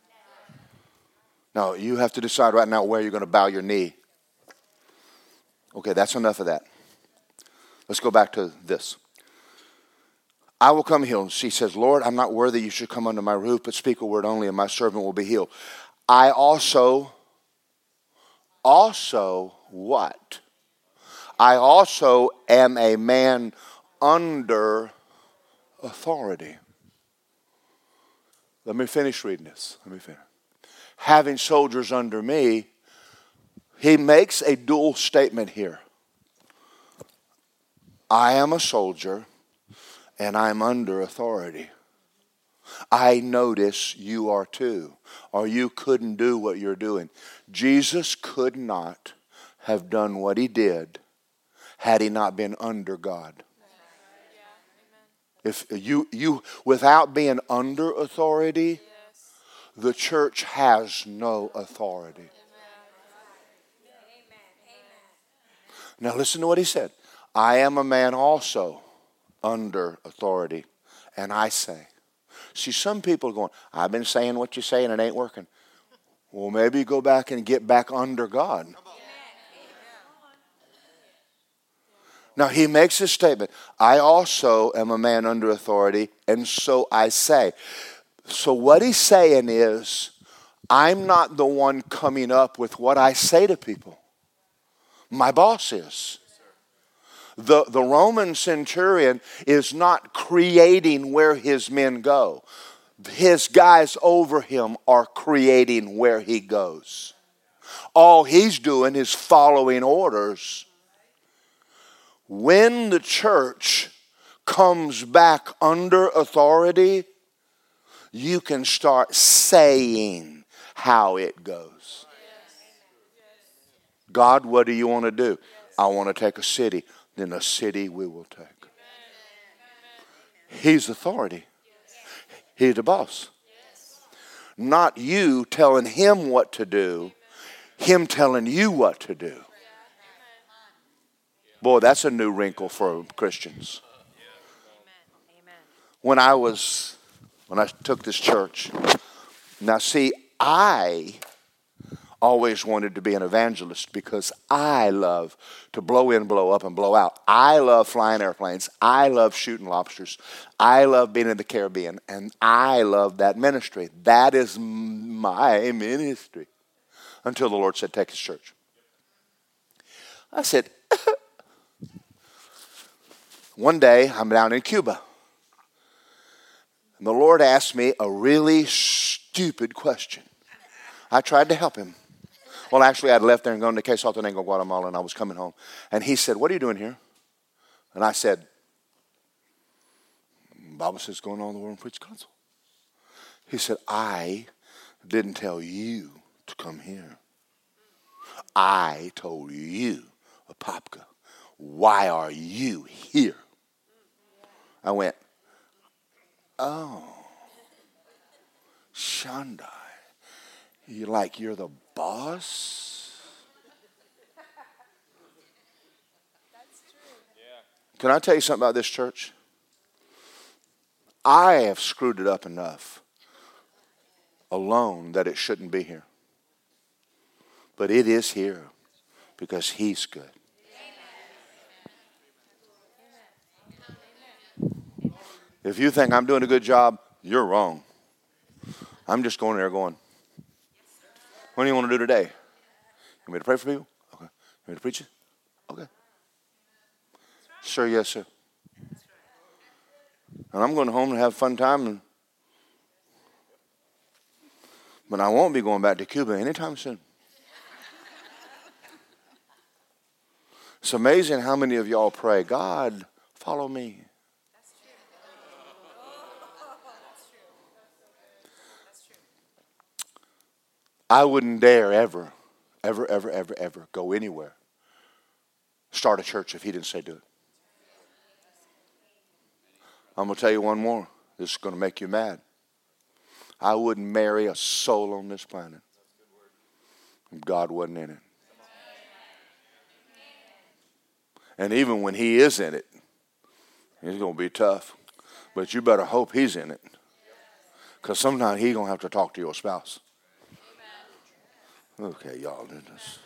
No, you have to decide right now where you're going to bow your knee. Okay, that's enough of that. Let's go back to this. I will come healed. She says, Lord, I'm not worthy you should come under my roof, but speak a word only, and my servant will be healed. I also, also what? I also am a man under authority. Let me finish reading this. Let me finish. Having soldiers under me, he makes a dual statement here. I am a soldier and I'm under authority. I notice you are too, or you couldn't do what you're doing. Jesus could not have done what he did had he not been under God. If you, you without being under authority, the church has no authority. Now listen to what he said. I am a man also under authority. And I say, see, some people are going, I've been saying what you say and it ain't working. Well, maybe go back and get back under God. Now, he makes this statement I also am a man under authority, and so I say. So, what he's saying is, I'm not the one coming up with what I say to people. My boss is. The, the Roman centurion is not creating where his men go, his guys over him are creating where he goes. All he's doing is following orders. When the church comes back under authority, you can start saying how it goes. God, what do you want to do? I want to take a city then a city we will take. He's authority. He's the boss. Not you telling him what to do, him telling you what to do. Boy, that's a new wrinkle for Christians. When I was, when I took this church, now see, I always wanted to be an evangelist because I love to blow in, blow up, and blow out. I love flying airplanes. I love shooting lobsters. I love being in the Caribbean, and I love that ministry. That is my ministry. Until the Lord said, Take his church. I said, [laughs] One day, I'm down in Cuba. And the Lord asked me a really stupid question. I tried to help him. Well, actually, I'd left there and gone to Quetzaltenango, Guatemala, and I was coming home. And he said, What are you doing here? And I said, Bible says, going on the world and preach counsel. He said, I didn't tell you to come here. I told you, Apopka, why are you here? I went, oh, Shandai, you like you're the boss? Can I tell you something about this church? I have screwed it up enough alone that it shouldn't be here. But it is here because He's good. If you think I'm doing a good job, you're wrong. I'm just going there going, what do you want to do today? You want me to pray for people? Okay. You want me to preach it? Okay. Sure, yes, sir. And I'm going home and have fun time. And, but I won't be going back to Cuba anytime soon. It's amazing how many of y'all pray, God, follow me. I wouldn't dare ever, ever, ever, ever, ever go anywhere, start a church if he didn't say do it. I'm going to tell you one more. This is going to make you mad. I wouldn't marry a soul on this planet if God wasn't in it. And even when He is in it, it's going to be tough. But you better hope He's in it. Because sometimes He's going to have to talk to your spouse. Okay, y'all did this.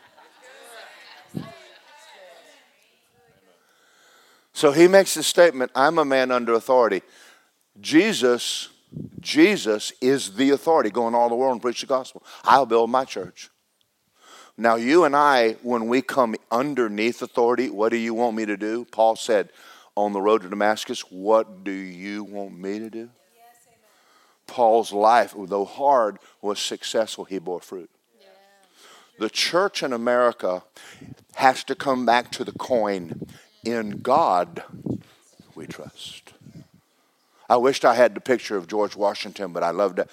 So he makes the statement, I'm a man under authority. Jesus, Jesus is the authority. Go in all the world and preach the gospel. I'll build my church. Now, you and I, when we come underneath authority, what do you want me to do? Paul said on the road to Damascus, What do you want me to do? Yes, Paul's life, though hard, was successful. He bore fruit. The church in America has to come back to the coin in God we trust. I wished I had the picture of George Washington, but I loved it.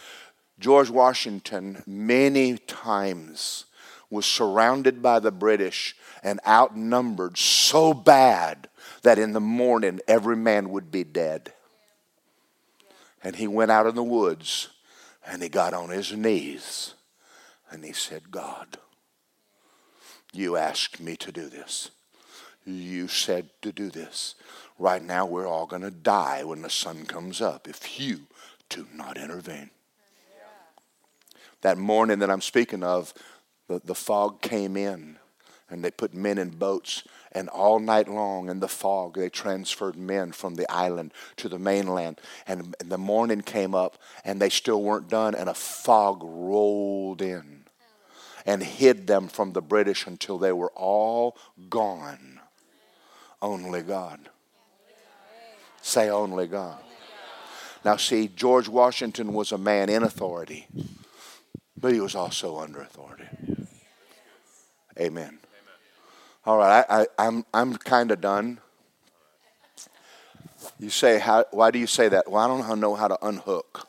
George Washington, many times, was surrounded by the British and outnumbered so bad that in the morning every man would be dead. And he went out in the woods and he got on his knees and he said, God, you asked me to do this. You said to do this. Right now, we're all going to die when the sun comes up if you do not intervene. That morning that I'm speaking of, the, the fog came in and they put men in boats and all night long in the fog they transferred men from the island to the mainland and, and the morning came up and they still weren't done and a fog rolled in and hid them from the british until they were all gone only God. Say only God. Now, see, George Washington was a man in authority, but he was also under authority. Amen. All right, I, I, I'm, I'm kind of done. You say, how, why do you say that? Well, I don't know how to unhook.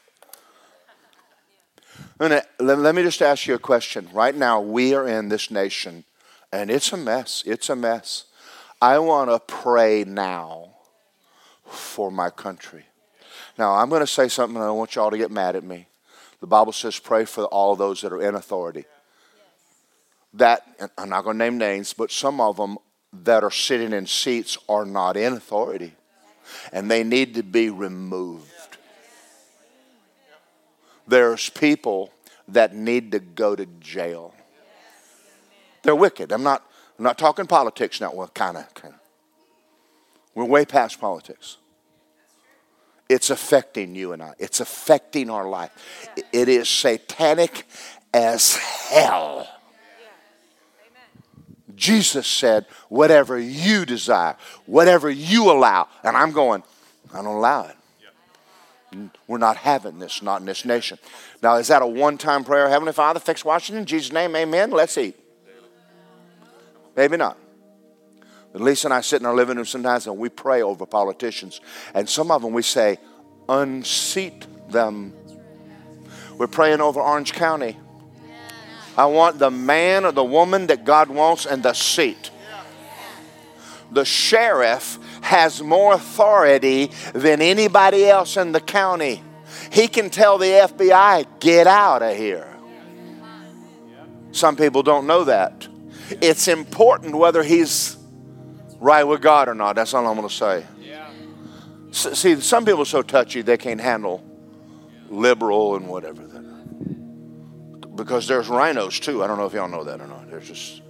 Let, me just ask you a question. Right now, we are in this nation, and it's a mess. It's a mess. I want to pray now for my country. Now, I'm going to say something, and I want y'all to get mad at me. The Bible says, pray for all those that are in authority. That, I'm not going to name names, but some of them that are sitting in seats are not in authority, and they need to be removed. There's people that need to go to jail. They're wicked. I'm not I'm not talking politics now. Well, kind of, kind of. We're way past politics. It's affecting you and I. It's affecting our life. It is satanic as hell. Jesus said, whatever you desire, whatever you allow. And I'm going, I don't allow it. We're not having this, not in this nation. Now, is that a one time prayer? Heavenly Father, fix Washington. In Jesus' name, amen. Let's eat. Maybe not. But Lisa and I sit in our living room sometimes and we pray over politicians. And some of them we say, unseat them. We're praying over Orange County. I want the man or the woman that God wants and the seat. The sheriff has more authority than anybody else in the county. He can tell the FBI, get out of here. Some people don't know that. It's important whether he's right with God or not. That's all I'm going to say. See, some people are so touchy they can't handle liberal and whatever. Because there's rhinos too. I don't know if y'all know that or not. There's just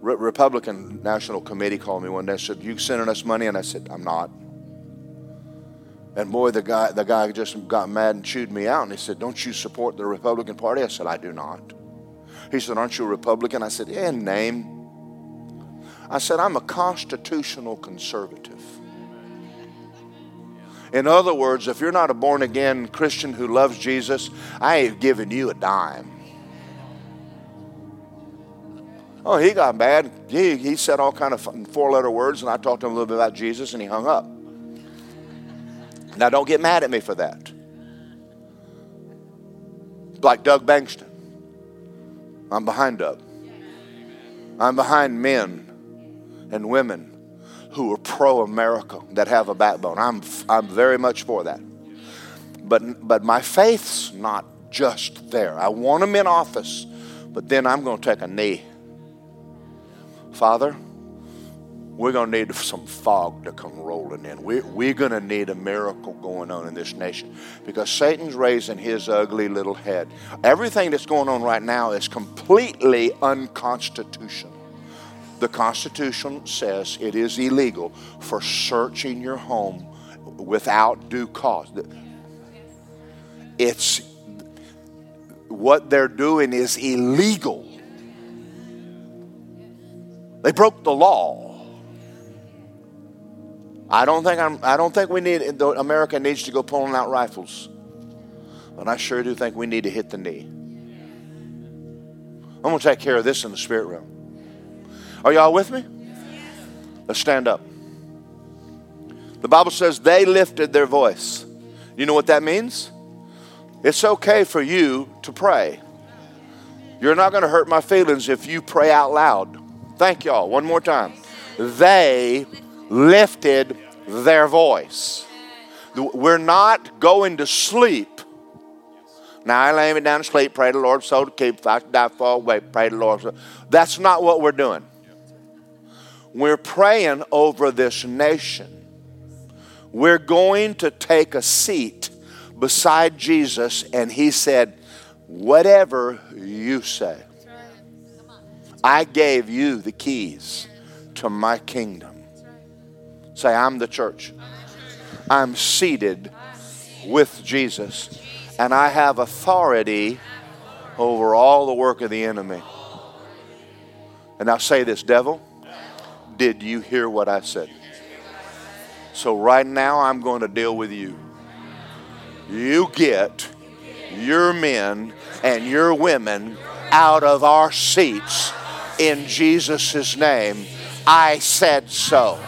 Re- Republican National Committee called me one day and said, You sending us money? And I said, I'm not. And boy, the guy, the guy just got mad and chewed me out. And he said, Don't you support the Republican Party? I said, I do not. He said, Aren't you a Republican? I said, Yeah, in name. I said, I'm a constitutional conservative. In other words, if you're not a born again Christian who loves Jesus, I ain't giving you a dime. Oh, he got mad. He, he said all kind of four letter words, and I talked to him a little bit about Jesus, and he hung up. Now, don't get mad at me for that. Like Doug Bankson. I'm behind Doug. I'm behind men and women who are pro America that have a backbone. I'm, I'm very much for that. But, but my faith's not just there. I want them in office, but then I'm going to take a knee Father, we're going to need some fog to come rolling in. We're, we're going to need a miracle going on in this nation because Satan's raising his ugly little head. Everything that's going on right now is completely unconstitutional. The Constitution says it is illegal for searching your home without due cause. It's what they're doing is illegal. They broke the law. I don't think I'm, I don't think we need America needs to go pulling out rifles, but I sure do think we need to hit the knee. I'm going to take care of this in the spirit realm. Are y'all with me? Let's stand up. The Bible says they lifted their voice. You know what that means? It's okay for you to pray. You're not going to hurt my feelings if you pray out loud. Thank y'all. One more time. They lifted their voice. We're not going to sleep. Now I lay me down to sleep, pray the Lord so to keep. If I die, fall away, pray the Lord. That's not what we're doing. We're praying over this nation. We're going to take a seat beside Jesus, and he said, Whatever you say. I gave you the keys to my kingdom. Say, I'm the church. I'm seated with Jesus, and I have authority over all the work of the enemy. And now say this, devil, did you hear what I said? So right now I'm going to deal with you. You get your men and your women out of our seats in Jesus' name. I said so.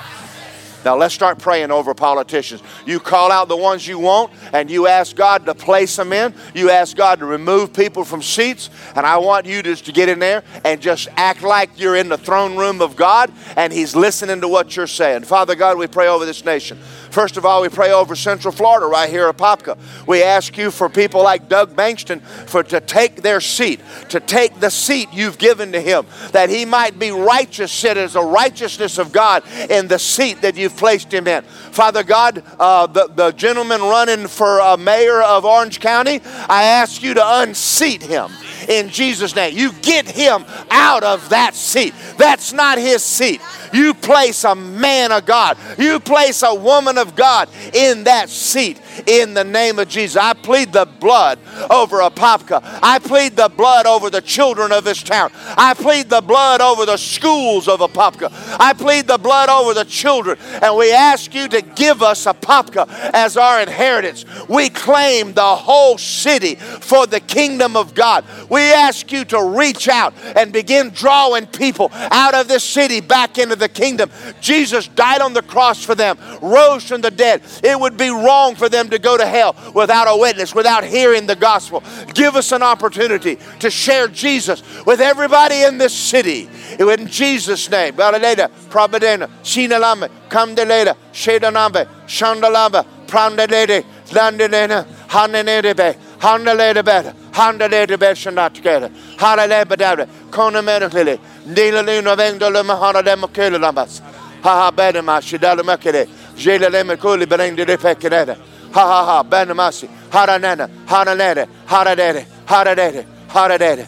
Now let's start praying over politicians. You call out the ones you want and you ask God to place them in. You ask God to remove people from seats. And I want you just to get in there and just act like you're in the throne room of God and He's listening to what you're saying. Father God, we pray over this nation. First of all, we pray over Central Florida right here at Apopka. We ask you for people like Doug Bankson for to take their seat, to take the seat you've given to him, that he might be righteous, sit as a righteousness of God in the seat that you've placed him in. Father God, uh, the, the gentleman running for uh, mayor of Orange County, I ask you to unseat him in Jesus' name. You get him out of that seat. That's not his seat. You place a man of God, you place a woman of God in that seat in the name of Jesus. I plead the blood over Apopka. I plead the blood over the children of this town. I plead the blood over the schools of Apopka. I plead the blood over the children. And we ask you to give us Apopka as our inheritance. We claim the whole city for the kingdom of God. We ask you to reach out and begin drawing people out of this city back into the kingdom. Jesus died on the cross for them, rose from the dead. It would be wrong for them to go to hell without a witness, without hearing the gospel. Give us an opportunity to share Jesus with everybody in this city. In Jesus' name. Baladeda, Prabadena, Sinalame, Kamdeleda, Shedanambe, Shandalamba, Prandelede, Landelena, Hanenedebe, Handeledebe, Handeledebe, Shandatkeda, Halelebedebe, Konamerically, Dilalina Vendole Mahana Demakela Lambas, Ha ha Bedema, Shidalamakere, Jelalemaculi, Berende de Pecaneda, Ha ha ha, Benamasi, Haranena, Haranede, Haradede, Haradede, Haradede.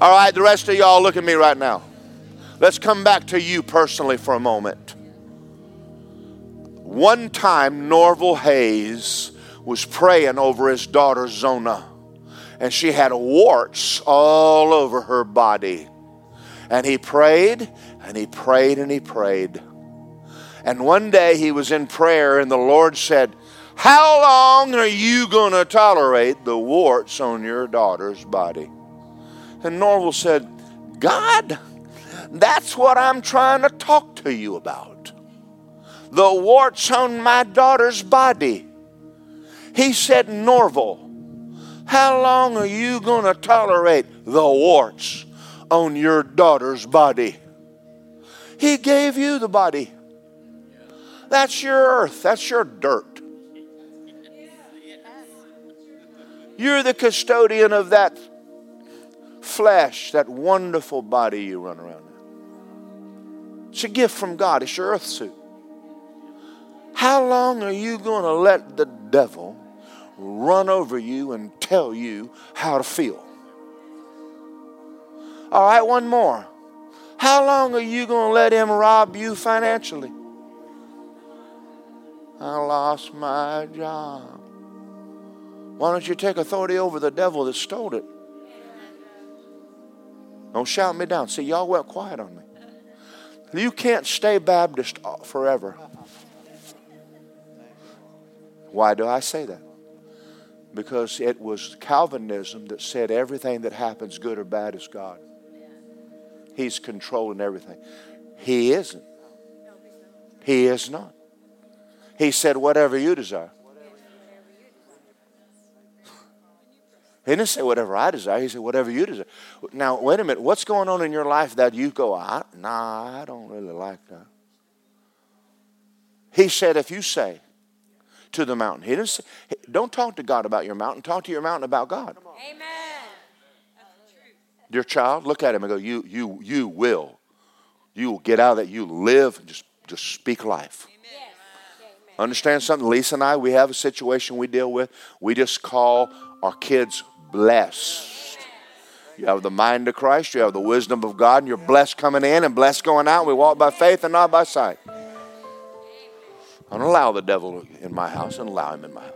All right, the rest of y'all look at me right now. Let's come back to you personally for a moment. One time, Norvel Hayes was praying over his daughter Zona, and she had warts all over her body. And he prayed, and he prayed, and he prayed. And one day he was in prayer, and the Lord said, How long are you going to tolerate the warts on your daughter's body? And Norvel said, God, that's what I'm trying to talk to you about. The warts on my daughter's body. He said, Norvel, how long are you going to tolerate the warts on your daughter's body? He gave you the body. That's your earth, that's your dirt. You're the custodian of that flesh, that wonderful body you run around in. It's a gift from God, it's your earth suit. How long are you going to let the devil run over you and tell you how to feel? All right, one more. How long are you going to let him rob you financially? I lost my job. Why don't you take authority over the devil that stole it? Don't shout me down. See, y'all went quiet on me. You can't stay Baptist forever. Why do I say that? Because it was Calvinism that said everything that happens, good or bad, is God. He's controlling everything. He isn't. He is not. He said, whatever you desire. He didn't say whatever I desire. He said whatever you desire. Now, wait a minute. What's going on in your life that you go, I, nah, I don't really like that? He said, if you say to the mountain, he didn't say, don't talk to God about your mountain. Talk to your mountain about God. Amen. Your child, look at him and go, you, you, you will. You will get out of that. You live and just, just speak life. Amen. Understand something? Lisa and I, we have a situation we deal with. We just call our kids blessed. You have the mind of Christ, you have the wisdom of God, and you're blessed coming in and blessed going out. We walk by faith and not by sight. I don't allow the devil in my house. Don't allow him in my house.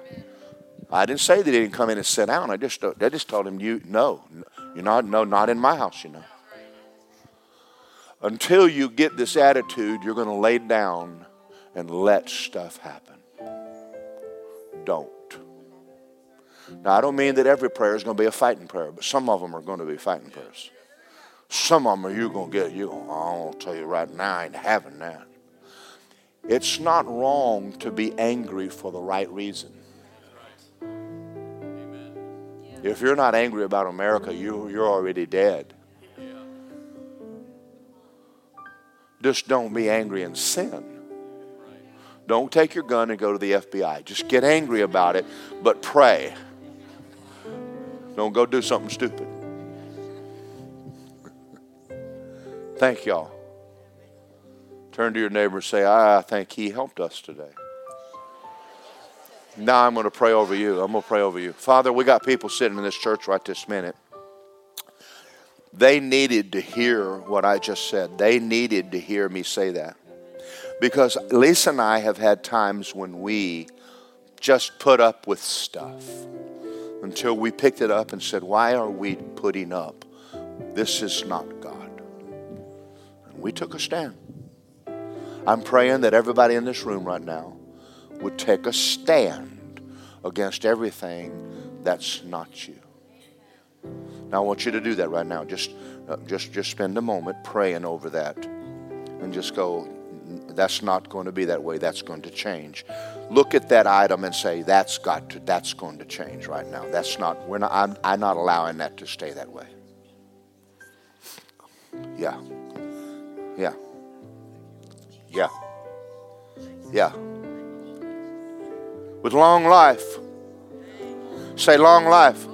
I didn't say that he didn't come in and sit down. I just, I just told him, you, no, you're not, no, not in my house, you know. Until you get this attitude, you're going to lay down and let stuff happen. Don't. Now, I don't mean that every prayer is going to be a fighting prayer, but some of them are going to be fighting prayers. Some of them are you going to get, you going, I'll tell you right now, I ain't having that. It's not wrong to be angry for the right reason. If you're not angry about America, you, you're already dead. Just don't be angry in sin. Don't take your gun and go to the FBI. Just get angry about it, but pray. Don't go do something stupid. Thank y'all. Turn to your neighbor and say, I think he helped us today. Now I'm going to pray over you. I'm going to pray over you. Father, we got people sitting in this church right this minute. They needed to hear what I just said. They needed to hear me say that. Because Lisa and I have had times when we just put up with stuff until we picked it up and said, Why are we putting up? This is not God. And we took a stand. I'm praying that everybody in this room right now would take a stand against everything that's not you. Now I want you to do that right now. Just, uh, just, just spend a moment praying over that, and just go. That's not going to be that way. That's going to change. Look at that item and say, "That's got to. That's going to change right now. That's not. We're not. I'm, I'm not allowing that to stay that way." Yeah. Yeah. Yeah. Yeah. With long life. Say, long life.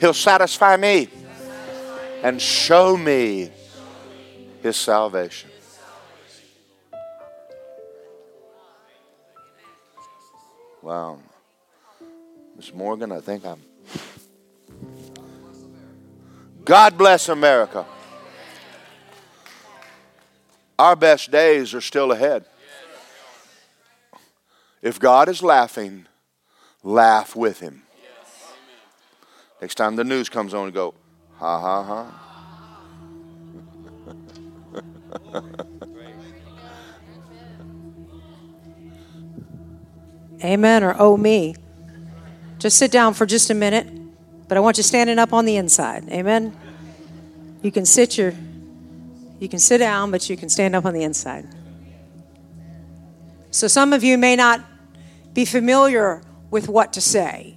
He'll satisfy me and show me his salvation. Wow. Miss Morgan, I think I'm. God bless America. Our best days are still ahead. If God is laughing, laugh with him. Next time the news comes on, go, ha ha ha. [laughs] Amen or oh me. Just sit down for just a minute, but I want you standing up on the inside. Amen. You can sit your you can sit down, but you can stand up on the inside. So some of you may not be familiar with what to say.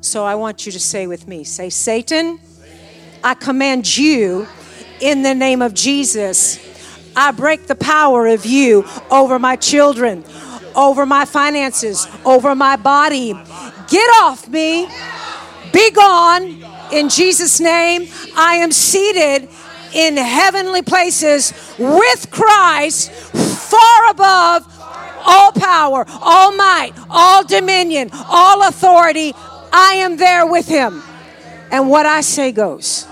So I want you to say with me say, Satan, I command you in the name of Jesus. I break the power of you over my children, over my finances, over my body. Get off me. Be gone. In Jesus' name, I am seated in heavenly places with Christ, far above all power, all might, all dominion, all authority. I am there with him. And what I say goes.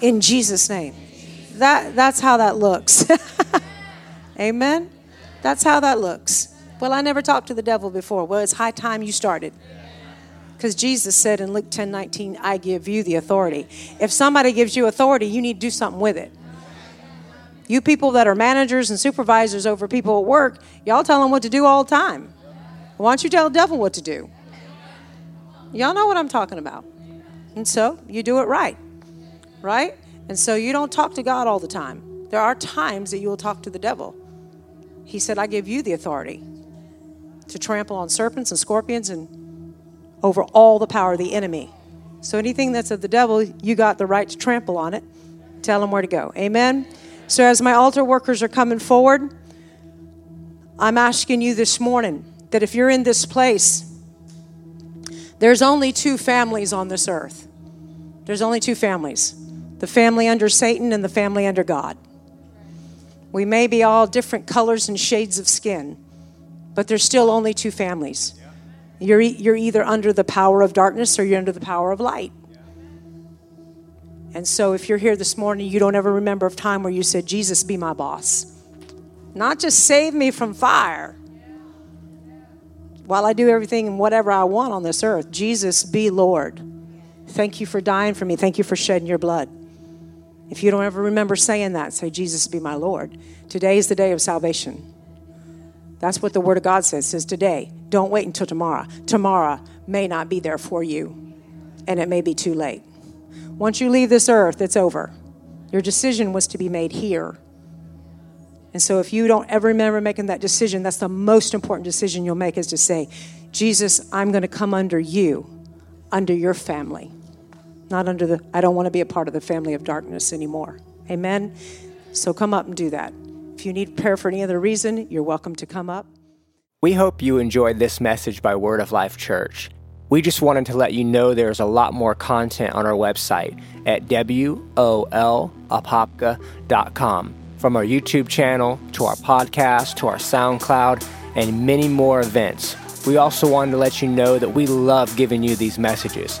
In Jesus' name. That, that's how that looks. [laughs] Amen? That's how that looks. Well, I never talked to the devil before. Well, it's high time you started. Because Jesus said in Luke 10 19, I give you the authority. If somebody gives you authority, you need to do something with it. You people that are managers and supervisors over people at work, y'all tell them what to do all the time. Why don't you tell the devil what to do? Y'all know what I'm talking about. And so you do it right, right? And so you don't talk to God all the time. There are times that you will talk to the devil. He said, I give you the authority to trample on serpents and scorpions and over all the power of the enemy. So anything that's of the devil, you got the right to trample on it. Tell them where to go. Amen. So as my altar workers are coming forward, I'm asking you this morning that if you're in this place, there's only two families on this earth. There's only two families the family under Satan and the family under God. We may be all different colors and shades of skin, but there's still only two families. You're, you're either under the power of darkness or you're under the power of light. And so if you're here this morning, you don't ever remember a time where you said, Jesus, be my boss. Not just save me from fire while I do everything and whatever I want on this earth. Jesus, be Lord. Thank you for dying for me. Thank you for shedding your blood. If you don't ever remember saying that, say, Jesus, be my Lord. Today is the day of salvation. That's what the Word of God says. It says today. Don't wait until tomorrow. Tomorrow may not be there for you, and it may be too late. Once you leave this earth, it's over. Your decision was to be made here. And so if you don't ever remember making that decision, that's the most important decision you'll make is to say, Jesus, I'm going to come under you, under your family. Not under the, I don't want to be a part of the family of darkness anymore. Amen? So come up and do that. If you need prayer for any other reason, you're welcome to come up. We hope you enjoyed this message by Word of Life Church. We just wanted to let you know there's a lot more content on our website at wolapopka.com. From our YouTube channel to our podcast to our SoundCloud and many more events. We also wanted to let you know that we love giving you these messages